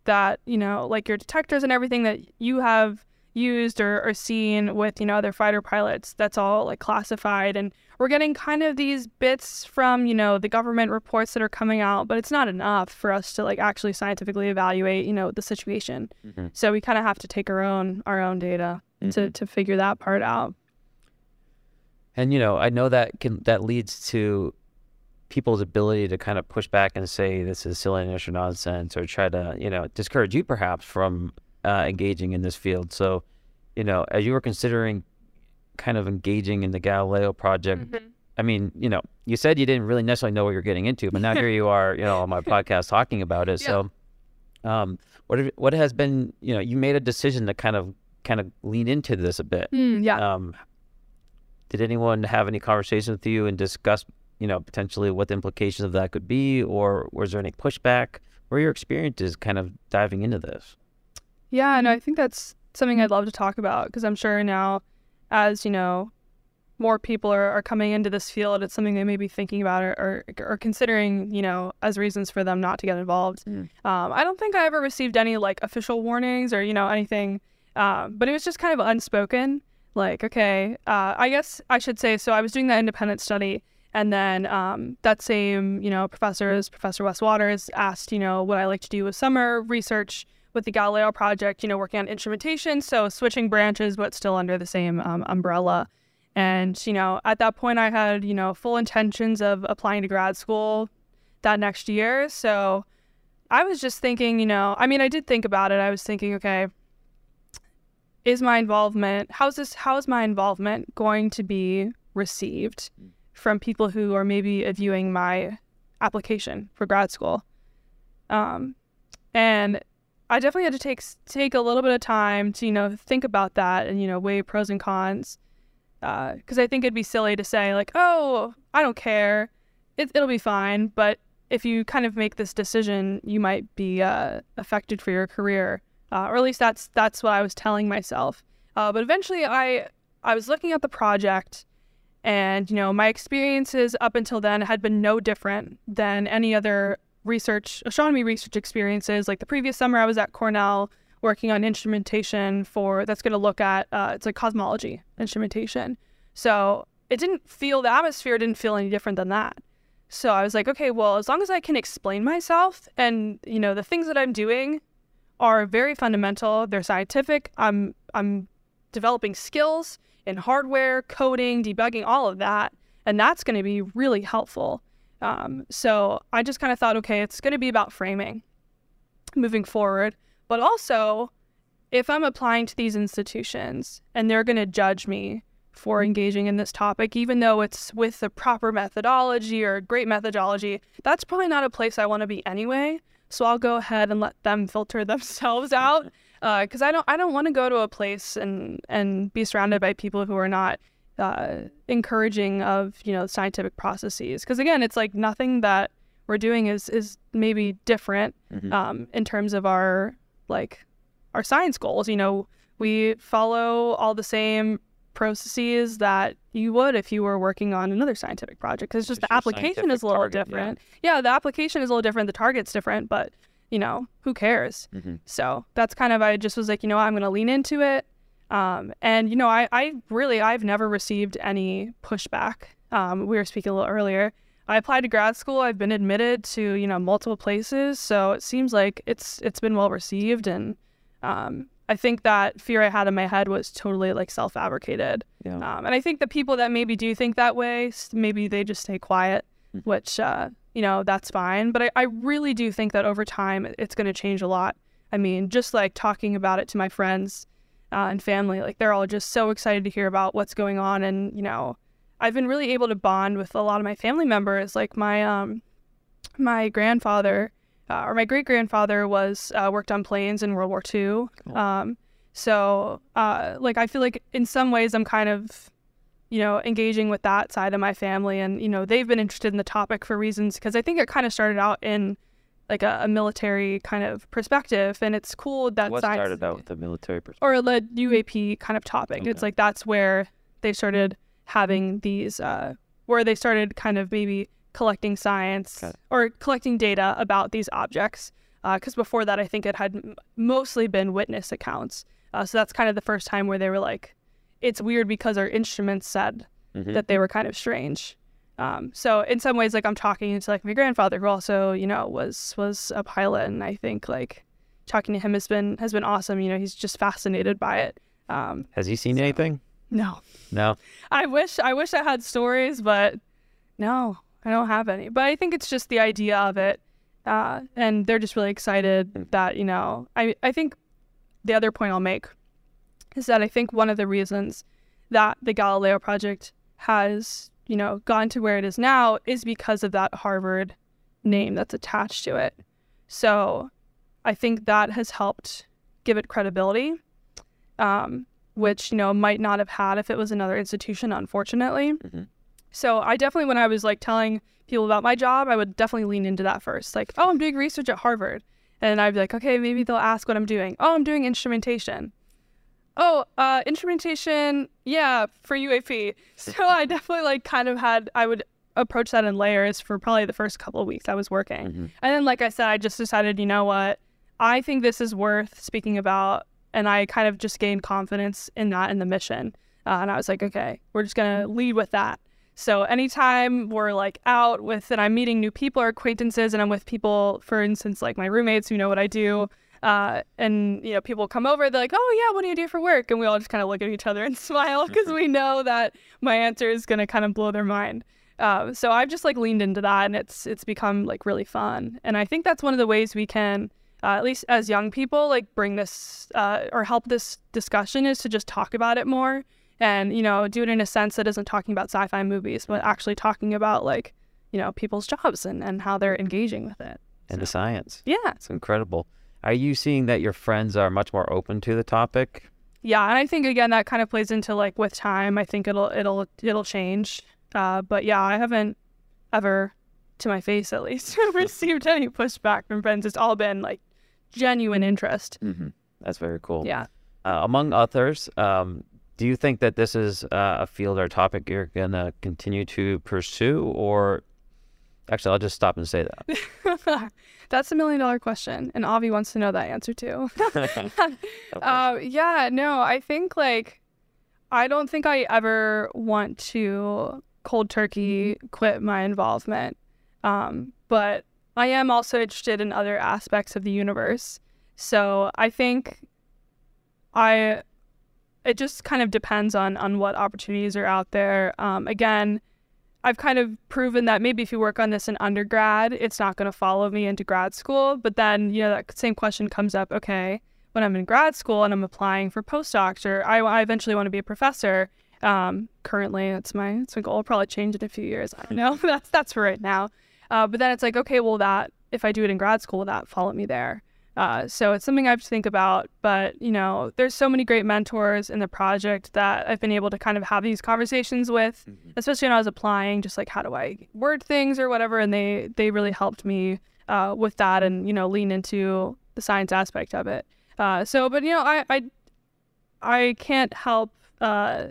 that you know, like your detectors and everything that you have used or, or seen with you know other fighter pilots that's all like classified and we're getting kind of these bits from you know the government reports that are coming out but it's not enough for us to like actually scientifically evaluate you know the situation mm-hmm. so we kind of have to take our own our own data mm-hmm. to to figure that part out and you know i know that can that leads to people's ability to kind of push back and say this is silly or nonsense or try to you know discourage you perhaps from uh, engaging in this field. So, you know, as you were considering kind of engaging in the Galileo project, mm-hmm. I mean, you know, you said you didn't really necessarily know what you're getting into, but now here you are, you know, on my podcast talking about it. Yeah. So, um, what have, what has been, you know, you made a decision to kind of kind of lean into this a bit. Mm, yeah. Um, did anyone have any conversations with you and discuss, you know, potentially what the implications of that could be, or was there any pushback? Or your experiences kind of diving into this? Yeah, no, I think that's something I'd love to talk about because I'm sure now, as you know, more people are, are coming into this field, it's something they may be thinking about or, or, or considering, you know, as reasons for them not to get involved. Mm. Um, I don't think I ever received any like official warnings or, you know, anything, um, but it was just kind of unspoken. Like, okay, uh, I guess I should say, so I was doing that independent study. And then um, that same, you know, professors, Professor Wes Watters asked, you know, what I like to do with summer research with the Galileo project, you know, working on instrumentation. So switching branches, but still under the same um, umbrella. And, you know, at that point, I had, you know, full intentions of applying to grad school that next year. So I was just thinking, you know, I mean, I did think about it. I was thinking, okay, is my involvement, how's this, how is my involvement going to be received from people who are maybe viewing my application for grad school? Um, and I definitely had to take take a little bit of time to you know think about that and you know weigh pros and cons because uh, I think it'd be silly to say like, oh, I don't care, it, it'll be fine. But if you kind of make this decision, you might be uh, affected for your career, uh, or at least that's that's what I was telling myself. Uh, but eventually, I I was looking at the project, and you know my experiences up until then had been no different than any other research astronomy research experiences. Like the previous summer, I was at Cornell working on instrumentation for that's going to look at uh, it's like cosmology instrumentation. So it didn't feel the atmosphere didn't feel any different than that. So I was like, okay, well, as long as I can explain myself and you know the things that I'm doing are very fundamental, they're scientific. I'm I'm developing skills in hardware, coding, debugging, all of that, and that's going to be really helpful. Um, so I just kind of thought, okay, it's going to be about framing moving forward. But also, if I'm applying to these institutions and they're going to judge me for mm-hmm. engaging in this topic, even though it's with the proper methodology or great methodology, that's probably not a place I want to be anyway. So I'll go ahead and let them filter themselves out because uh, I don't I don't want to go to a place and and be surrounded by people who are not uh, encouraging of you know scientific processes. Because again, it's like nothing that we're doing is is maybe different mm-hmm. um, in terms of our like our science goals. You know, we follow all the same processes that you would if you were working on another scientific project. Because it's just the application is a little target, different. Yeah. yeah. the application is a little different. The target's different, but you know, who cares? Mm-hmm. So that's kind of I just was like, you know, I'm going to lean into it. Um, and you know, I, I really I've never received any pushback. Um, we were speaking a little earlier. I applied to grad school. I've been admitted to you know multiple places, so it seems like it's it's been well received, and um, I think that fear I had in my head was totally like self fabricated. Yeah. Um, and I think the people that maybe do think that way, maybe they just stay quiet, mm-hmm. which uh, you know that's fine. But I, I really do think that over time it's going to change a lot. I mean, just like talking about it to my friends uh, and family, like they're all just so excited to hear about what's going on, and you know I've been really able to bond with a lot of my family members. Like my um, my grandfather uh, or my great grandfather was uh, worked on planes in World War II. Cool. Um, so uh, like I feel like in some ways I'm kind of you know engaging with that side of my family, and you know they've been interested in the topic for reasons because I think it kind of started out in like a, a, military kind of perspective, and it's cool that what science, started out with the military perspective or the UAP kind of topic. Okay. It's like that's where they started having these uh, where they started kind of maybe collecting science or collecting data about these objects. Because uh, before that, I think it had m- mostly been witness accounts. Uh, so that's kind of the first time where they were like, it's weird because our instruments said mm-hmm. that they were kind of strange. Um, so in some ways, like I'm talking to like my grandfather, who also you know was was a pilot, and I think like talking to him has been has been awesome. You know, he's just fascinated by it. Um, has he seen so. anything? No. No. I wish I wish I had stories, but no, I don't have any. But I think it's just the idea of it. Uh, and they're just really excited hmm. that, you know, I, I think the other point I'll make is that I think one of the reasons that the Galileo project has, you know, gone to where it is now is because of that Harvard name that's attached to it. So I think that has helped give it credibility. Um, which you know might not have had if it was another institution, unfortunately. Mm-hmm. So I definitely, when I was like telling people about my job, I would definitely lean into that first. Like, oh, I'm doing research at Harvard. And I'd be like, okay, maybe they'll ask what I'm doing. Oh, I'm doing instrumentation. Oh, uh, instrumentation, yeah, for UAP. So I definitely like kind of had, I would approach that in layers for probably the first couple of weeks I was working. Mm-hmm. And then, like I said, I just decided, you know what? I think this is worth speaking about. And I kind of just gained confidence in that in the mission. Uh, and I was like, okay, we're just going to lead with that. So anytime we're like out with and I'm meeting new people or acquaintances and I'm with people, for instance, like my roommates who know what I do, uh, and you know people come over, they're like, "Oh yeah, what do you do for work?" And we all just kind of look at each other and smile because we know that my answer is gonna kind of blow their mind. Uh, so I've just like leaned into that, and it's it's become like really fun. And I think that's one of the ways we can, uh, at least as young people, like bring this uh, or help this discussion is to just talk about it more and you know do it in a sense that isn't talking about sci-fi movies but actually talking about like you know people's jobs and, and how they're engaging with it. And so. the science. yeah. It's incredible. Are you seeing that your friends are much more open to the topic? Yeah and i think again that kind of plays into like with time i think it'll it'll it'll change. Uh, but yeah i haven't ever to my face at least received any pushback from friends. It's all been like genuine interest. Mm-hmm. that's very cool. Yeah. Uh, among others um, do you think that this is uh, a field or topic you're going to continue to pursue or actually i'll just stop and say that. That's a million dollar question and Avi wants to know that answer too. Uh, yeah no i think like i don't think i ever want to cold turkey mm-hmm. quit my involvement. Um, but i am also interested in other aspects of the universe. So i think i it just kind of depends on on what opportunities are out there. Um, again, I've kind of proven that maybe if you work on this in undergrad, it's not going to follow me into grad school. But then, you know, that same question comes up. Okay, when I'm in grad school and I'm applying for postdocs, or I, I eventually want to be a professor. Um, currently, that's my that's my goal. I'll probably change in a few years. I don't know. that's that's for right now. Uh, but then it's like, okay, well, that if I do it in grad school, will that follow me there? Uh, so it's something I have to think about. But, you know, there's so many great mentors in the project that I've been able to kind of have these conversations with, mm-hmm. especially when I was applying, just like how do I word things or whatever. And they, they really helped me uh, with that and, you know, lean into the science aspect of it. Uh, so, but, you know, I, I, I can't help uh,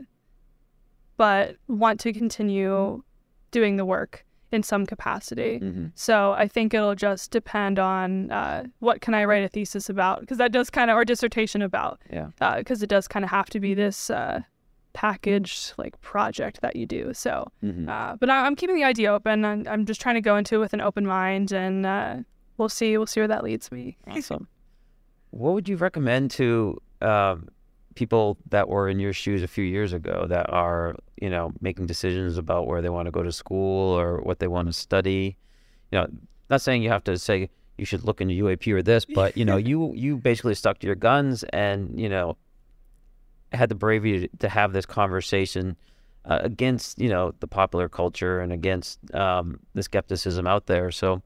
but want to continue doing the work in some capacity. Mm-hmm. So I think it'll just depend on uh, what can I write a thesis about because that does kind of or dissertation about. Yeah. Because uh, it does kind of have to be this uh, packaged like project that you do. So, mm-hmm. Uh, but I, am keeping the idea open. I'm, I'm, just trying to go into it with an open mind, and uh, we'll see. We'll see where that leads me. Awesome. what would you recommend to? Um, people that were in your shoes a few years ago that are you know making decisions about where they want to go to school or what they want to study. You know not saying you have to say you should look into UAP or this but you know you you basically stuck to your guns and you know had the bravery to, have this conversation uh, against you know the popular culture and against um, the skepticism out there. So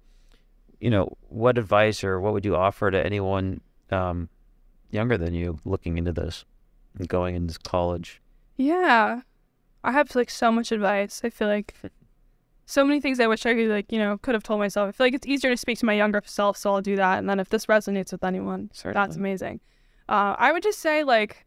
you know what advice or what would you offer to anyone um, younger than you looking into this going into college? Yeah. I have like so much advice. I feel like so many things I wish I could like, you know, could have told myself. I feel like it's easier to speak to my younger self, so I'll do that. And then if this resonates with anyone, Certainly. that's amazing. Uh, I would just say like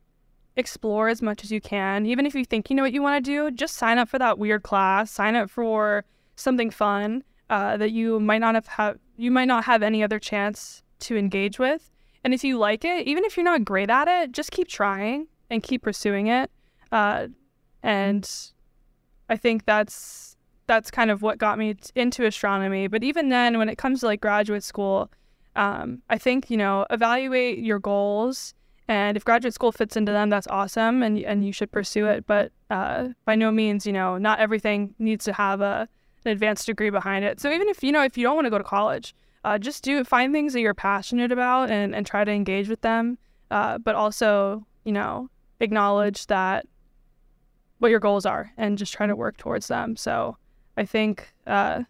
explore as much as you can. Even if you think you know what you want to do, just sign up for that weird class. Sign up for something fun uh, that you might not have have you might not have any other chance to engage with. And if you like it, even if you're not great at it, just keep trying and keep pursuing it. Uh, and I think that's that's kind of what got me t- into astronomy. But even then, when it comes to like graduate school, um, I think you know evaluate your goals, and if graduate school fits into them, that's awesome, and and you should pursue it. But uh, by no means, you know, not everything needs to have a an advanced degree behind it. So even if you know if you don't want to go to college, uh, just do find things that you're passionate about and and try to engage with them. Uh, but also, you know, acknowledge that what your goals are and just try to work towards them. So I think, uh,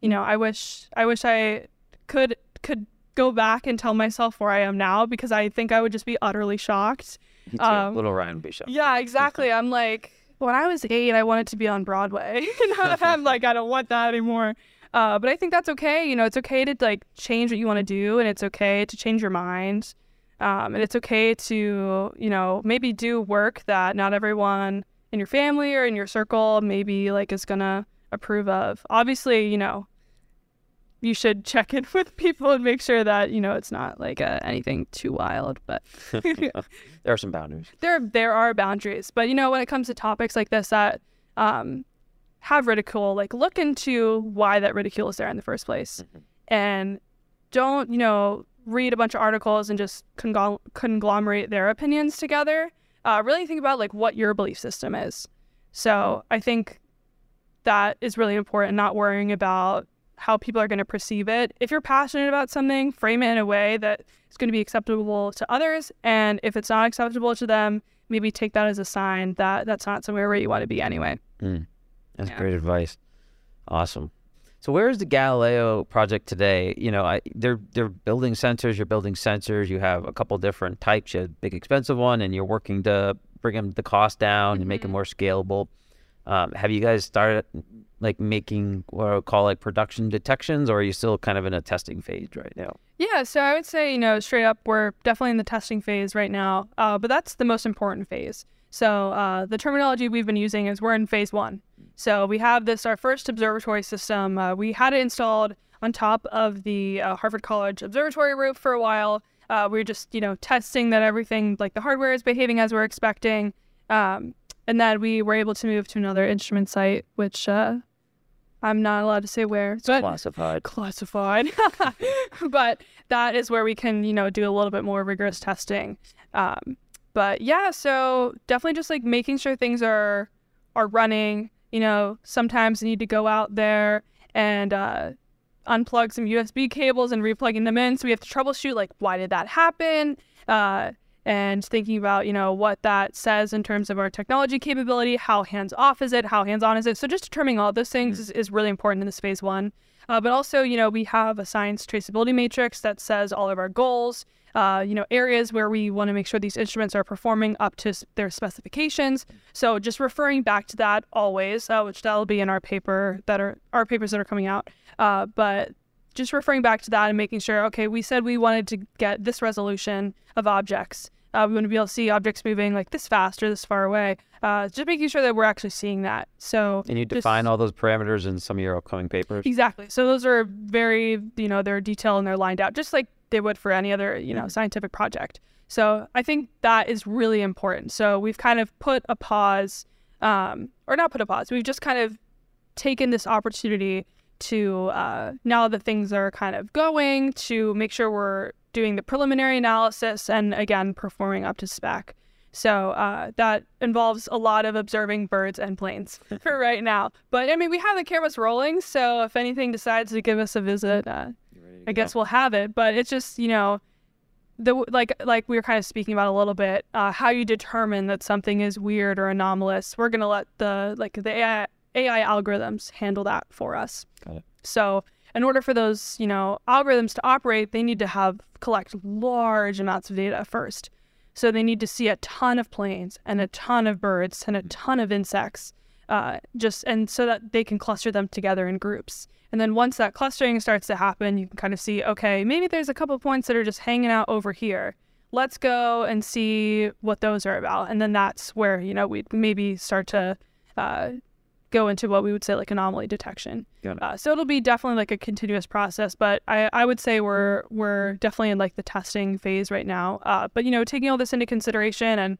you know, I wish I wish I could could go back and tell myself where I am now because I think I would just be utterly shocked Um, Little Ryan Bishop. Yeah, exactly. I'm like, when I was eight, I wanted to be on Broadway. I'm like, I don't want that anymore. Uh, but I think that's okay. You know, it's okay to like change what you want to do, and it's okay to change your mind. Um, and it's okay to, you know, maybe do work that not everyone in your family or in your circle maybe like is gonna approve of. Obviously, you know, you should check in with people and make sure that you know it's not like uh, anything too wild. But there are some boundaries. There, there are boundaries. But you know, when it comes to topics like this that um, have ridicule, like look into why that ridicule is there in the first place, mm-hmm. and don't you know read a bunch of articles and just congl- conglomerate their opinions together. Uh, really think about like what your belief system is. So I think that is really important. Not worrying about how people are going to perceive it. If you're passionate about something, frame it in a way that is going to be acceptable to others. And if it's not acceptable to them, maybe take that as a sign that that's not somewhere where you want to be anyway. Mm, that's yeah. great advice. Awesome. So where is the Galileo project today? You know, I, they're they're building sensors. You're building sensors. You have a couple different types. You have big expensive one, and you're working to bring them the cost down mm-hmm. and make them mm-hmm. more scalable. Um, have you guys started like making what I would call like production detections, or are you still kind of in a testing phase right now? Yeah, so I would say you know straight up we're definitely in the testing phase right now, uh, but that's the most important phase. So uh, the terminology we've been using is we're in phase one. So we have this our first observatory system. Uh, we had it installed on top of the uh, Harvard College observatory roof for a while. Uh, we were just you know testing that everything like the hardware is behaving as we're expecting. Um, and then we were able to move to another instrument site, which uh, I'm not allowed to say where. It's classified. Classified. but that is where we can, you know, do a little bit more rigorous testing. Um, but yeah, so definitely just like making sure things are are running. You know, sometimes you need to go out there and uh, unplug some USB cables and replugging them in. So we have to troubleshoot like why did that happen? Uh, and thinking about, you know, what that says in terms of our technology capability, how hands off is it, how hands on is it. So just determining all those things mm-hmm. is, is really important in this phase one. Uh, but also, you know, we have a science traceability matrix that says all of our goals, uh, you know, areas where we want to make sure these instruments are performing up to their specifications. So just referring back to that always, uh, which that'll be in our paper that are our papers that are coming out. Uh, but just referring back to that and making sure, okay, we said we wanted to get this resolution of objects. Uh, we want to be able to see objects moving like this fast or this far away. Uh, just making sure that we're actually seeing that. So and you define just, all those parameters in some of your upcoming papers. Exactly. So those are very you know they're detailed and they're lined out just like they would for any other you know mm-hmm. scientific project. So I think that is really important. So we've kind of put a pause, um, or not put a pause. We've just kind of taken this opportunity to uh, now that things are kind of going to make sure we're doing the preliminary analysis and again performing up to spec. So uh, that involves a lot of observing birds and planes for right now. But I mean, we have the cameras rolling, so if anything decides to give us a visit, uh, I guess we'll have it. But it's just you know, the like like we were kind of speaking about a little bit, uh, how you determine that something is weird or anomalous. We're gonna let the like the AI, AI algorithms handle that for us. Got it. So in order for those, you know, algorithms to operate, they need to have collect large amounts of data first. So they need to see a ton of planes and a ton of birds and a ton of insects, uh, just and so that they can cluster them together in groups. And then once that clustering starts to happen, you can kind of see, okay, maybe there's a couple points that are just hanging out over here. Let's go and see what those are about. And then that's where you know we maybe start to uh, go into what we would say like anomaly detection. It. Uh, so it'll be definitely like a continuous process, but I, I would say we're we're definitely in like the testing phase right now. Uh, but you know, taking all this into consideration, and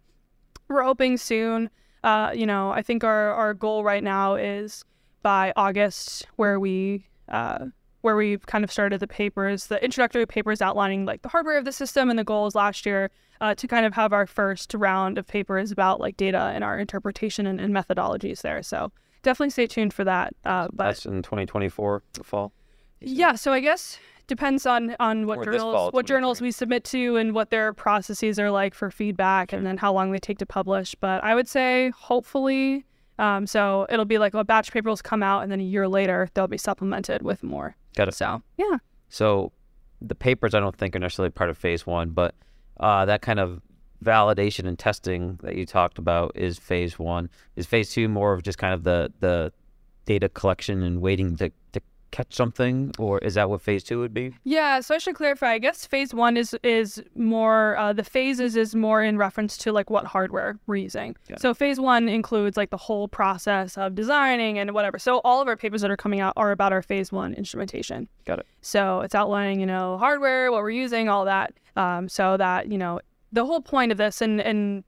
we're hoping soon. Uh, you know, I think our our goal right now is by August, where we uh, where we've kind of started the papers, the introductory papers outlining like the hardware of the system and the goals last year. Uh, to kind of have our first round of papers about like data and our interpretation and, and methodologies there. So definitely stay tuned for that. Uh, but that's in 2024, the fall. Yeah, so I guess depends on on what or journals what journals we submit to and what their processes are like for feedback, sure. and then how long they take to publish. But I would say hopefully. Um, so it'll be like a batch paper will come out, and then a year later they'll be supplemented with more. Got it. So yeah. So the papers I don't think are necessarily part of phase one, but uh, that kind of validation and testing that you talked about is phase one. Is phase two more of just kind of the the data collection and waiting to catch something, or is that what phase two would be? Yeah, so I should clarify. I guess phase one is is more uh, the phases is more in reference to like what hardware we're using. Yeah. So phase one includes like the whole process of designing and whatever. So all of our papers that are coming out are about our phase one instrumentation. Got it. So it's outlining you know hardware, what we're using, all that. Um, so that you know the whole point of this and and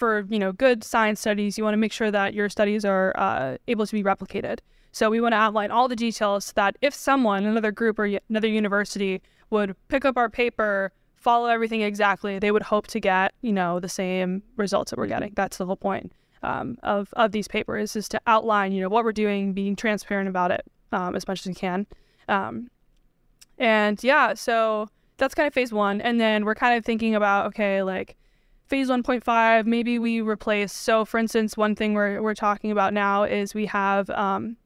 for you know good science studies, you want to make sure that your studies are uh, able to be replicated. So we want to outline all the details so that if someone, another group or another university would pick up our paper, follow everything exactly, they would hope to get, you know, the same results that we're getting. That's the whole point um, of, of these papers is to outline, you know, what we're doing, being transparent about it um, as much as we can. Um, and yeah, so that's kind of phase one. And then we're kind of thinking about, okay, like phase 1.5, maybe we replace. So for instance, one thing we're, we're talking about now is we have um,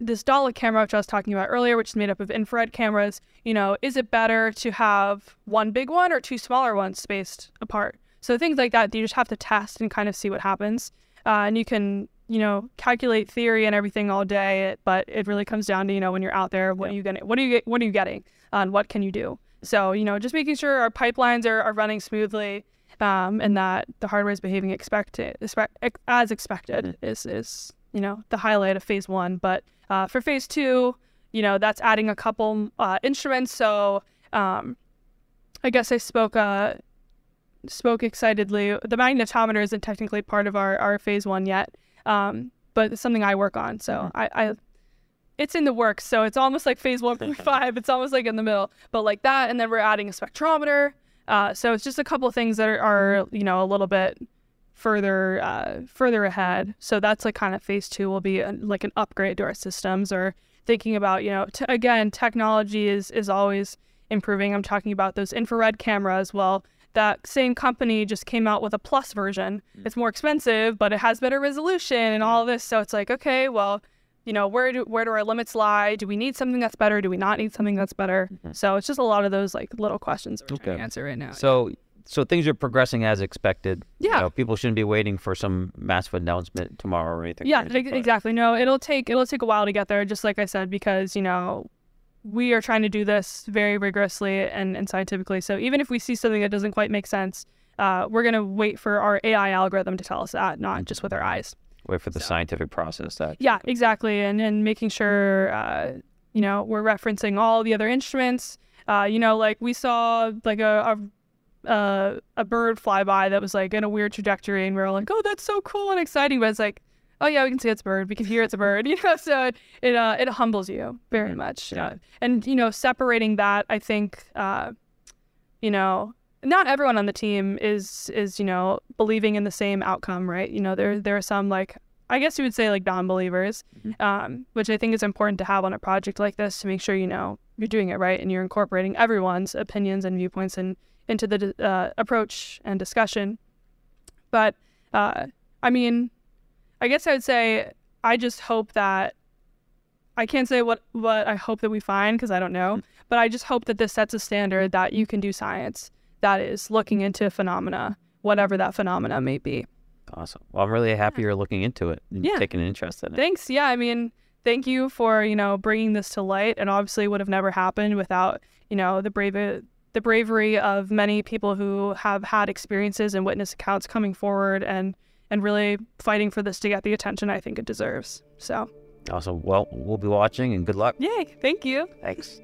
this Dalek camera, which I was talking about earlier, which is made up of infrared cameras, you know, is it better to have one big one or two smaller ones spaced apart? So things like that, you just have to test and kind of see what happens. Uh, and you can, you know, calculate theory and everything all day, but it really comes down to, you know, when you're out there, what yeah. are you getting? What are you get, what are you getting? and what can you do? So, you know, just making sure our pipelines are, are running smoothly um, and that the hardware is behaving expected as expected is is you know the highlight of phase one. But uh, for phase two, you know, that's adding a couple uh, instruments. So um, I guess I spoke uh, spoke excitedly. The magnetometer isn't technically part of our, our phase one yet, um, but it's something I work on. So mm-hmm. I, I, it's in the works. So it's almost like phase one point five. It's almost like in the middle, but like that. And then we're adding a spectrometer. Uh, so it's just a couple things that are, are, you know a little bit further uh, further ahead. So that's like kind of phase two will be a, like an upgrade to our systems or thinking about you know t- again technology is is always improving. I'm talking about those infrared cameras. Well, that same company just came out with a plus version. Mm. It's more expensive, but it has better resolution and all this. So it's like okay, well. You know where do where do our limits lie? Do we need something that's better? Do we not need something that's better? Mm-hmm. So it's just a lot of those like little questions we're okay. trying to answer right now. So so things are progressing as expected. Yeah. You know, people shouldn't be waiting for some massive announcement tomorrow or anything. Yeah, crazy, exactly. No, it'll take it'll take a while to get there, just like I said, because you know we are trying to do this very rigorously and, and scientifically. So even if we see something that doesn't quite make sense, uh, we're gonna wait for our AI algorithm to tell us that, not just with our eyes. Wait for the so. scientific process. That. Yeah, exactly, and and making sure uh, you know we're referencing all the other instruments. Uh, you know, like we saw like a, a uh, a bird fly by that was like in a weird trajectory, and we are like, "Oh, that's so cool and exciting!" But it's like, "Oh yeah, we can see it's a bird. We can hear it's a bird." You know, so it it, uh, it humbles you very mm-hmm. much. Yeah. Uh, and you know, separating that, I think, uh, you know, not everyone on the team is is you know believing in the same outcome, right? You know, there there are some like I guess you would say like non-believers, mm-hmm. um, which I think is important to have on a project like this to make sure you know you're doing it right and you're incorporating everyone's opinions and viewpoints and into the uh, approach and discussion. But uh, I mean, I guess I would say I just hope that I can't say what what I hope that we find because I don't know, mm-hmm. but I just hope that this sets a standard that you can do science that is looking into phenomena, whatever that phenomena may be. Awesome. Well, I'm really happy you're looking into it and yeah. taking an interest in it. Thanks. Yeah, I mean, thank you for you know bringing this to light, and obviously would have never happened without you know the brave the bravery of many people who have had experiences and witness accounts coming forward and and really fighting for this to get the attention I think it deserves. So awesome. Well, we'll be watching and good luck. Yay! Thank you. Thanks.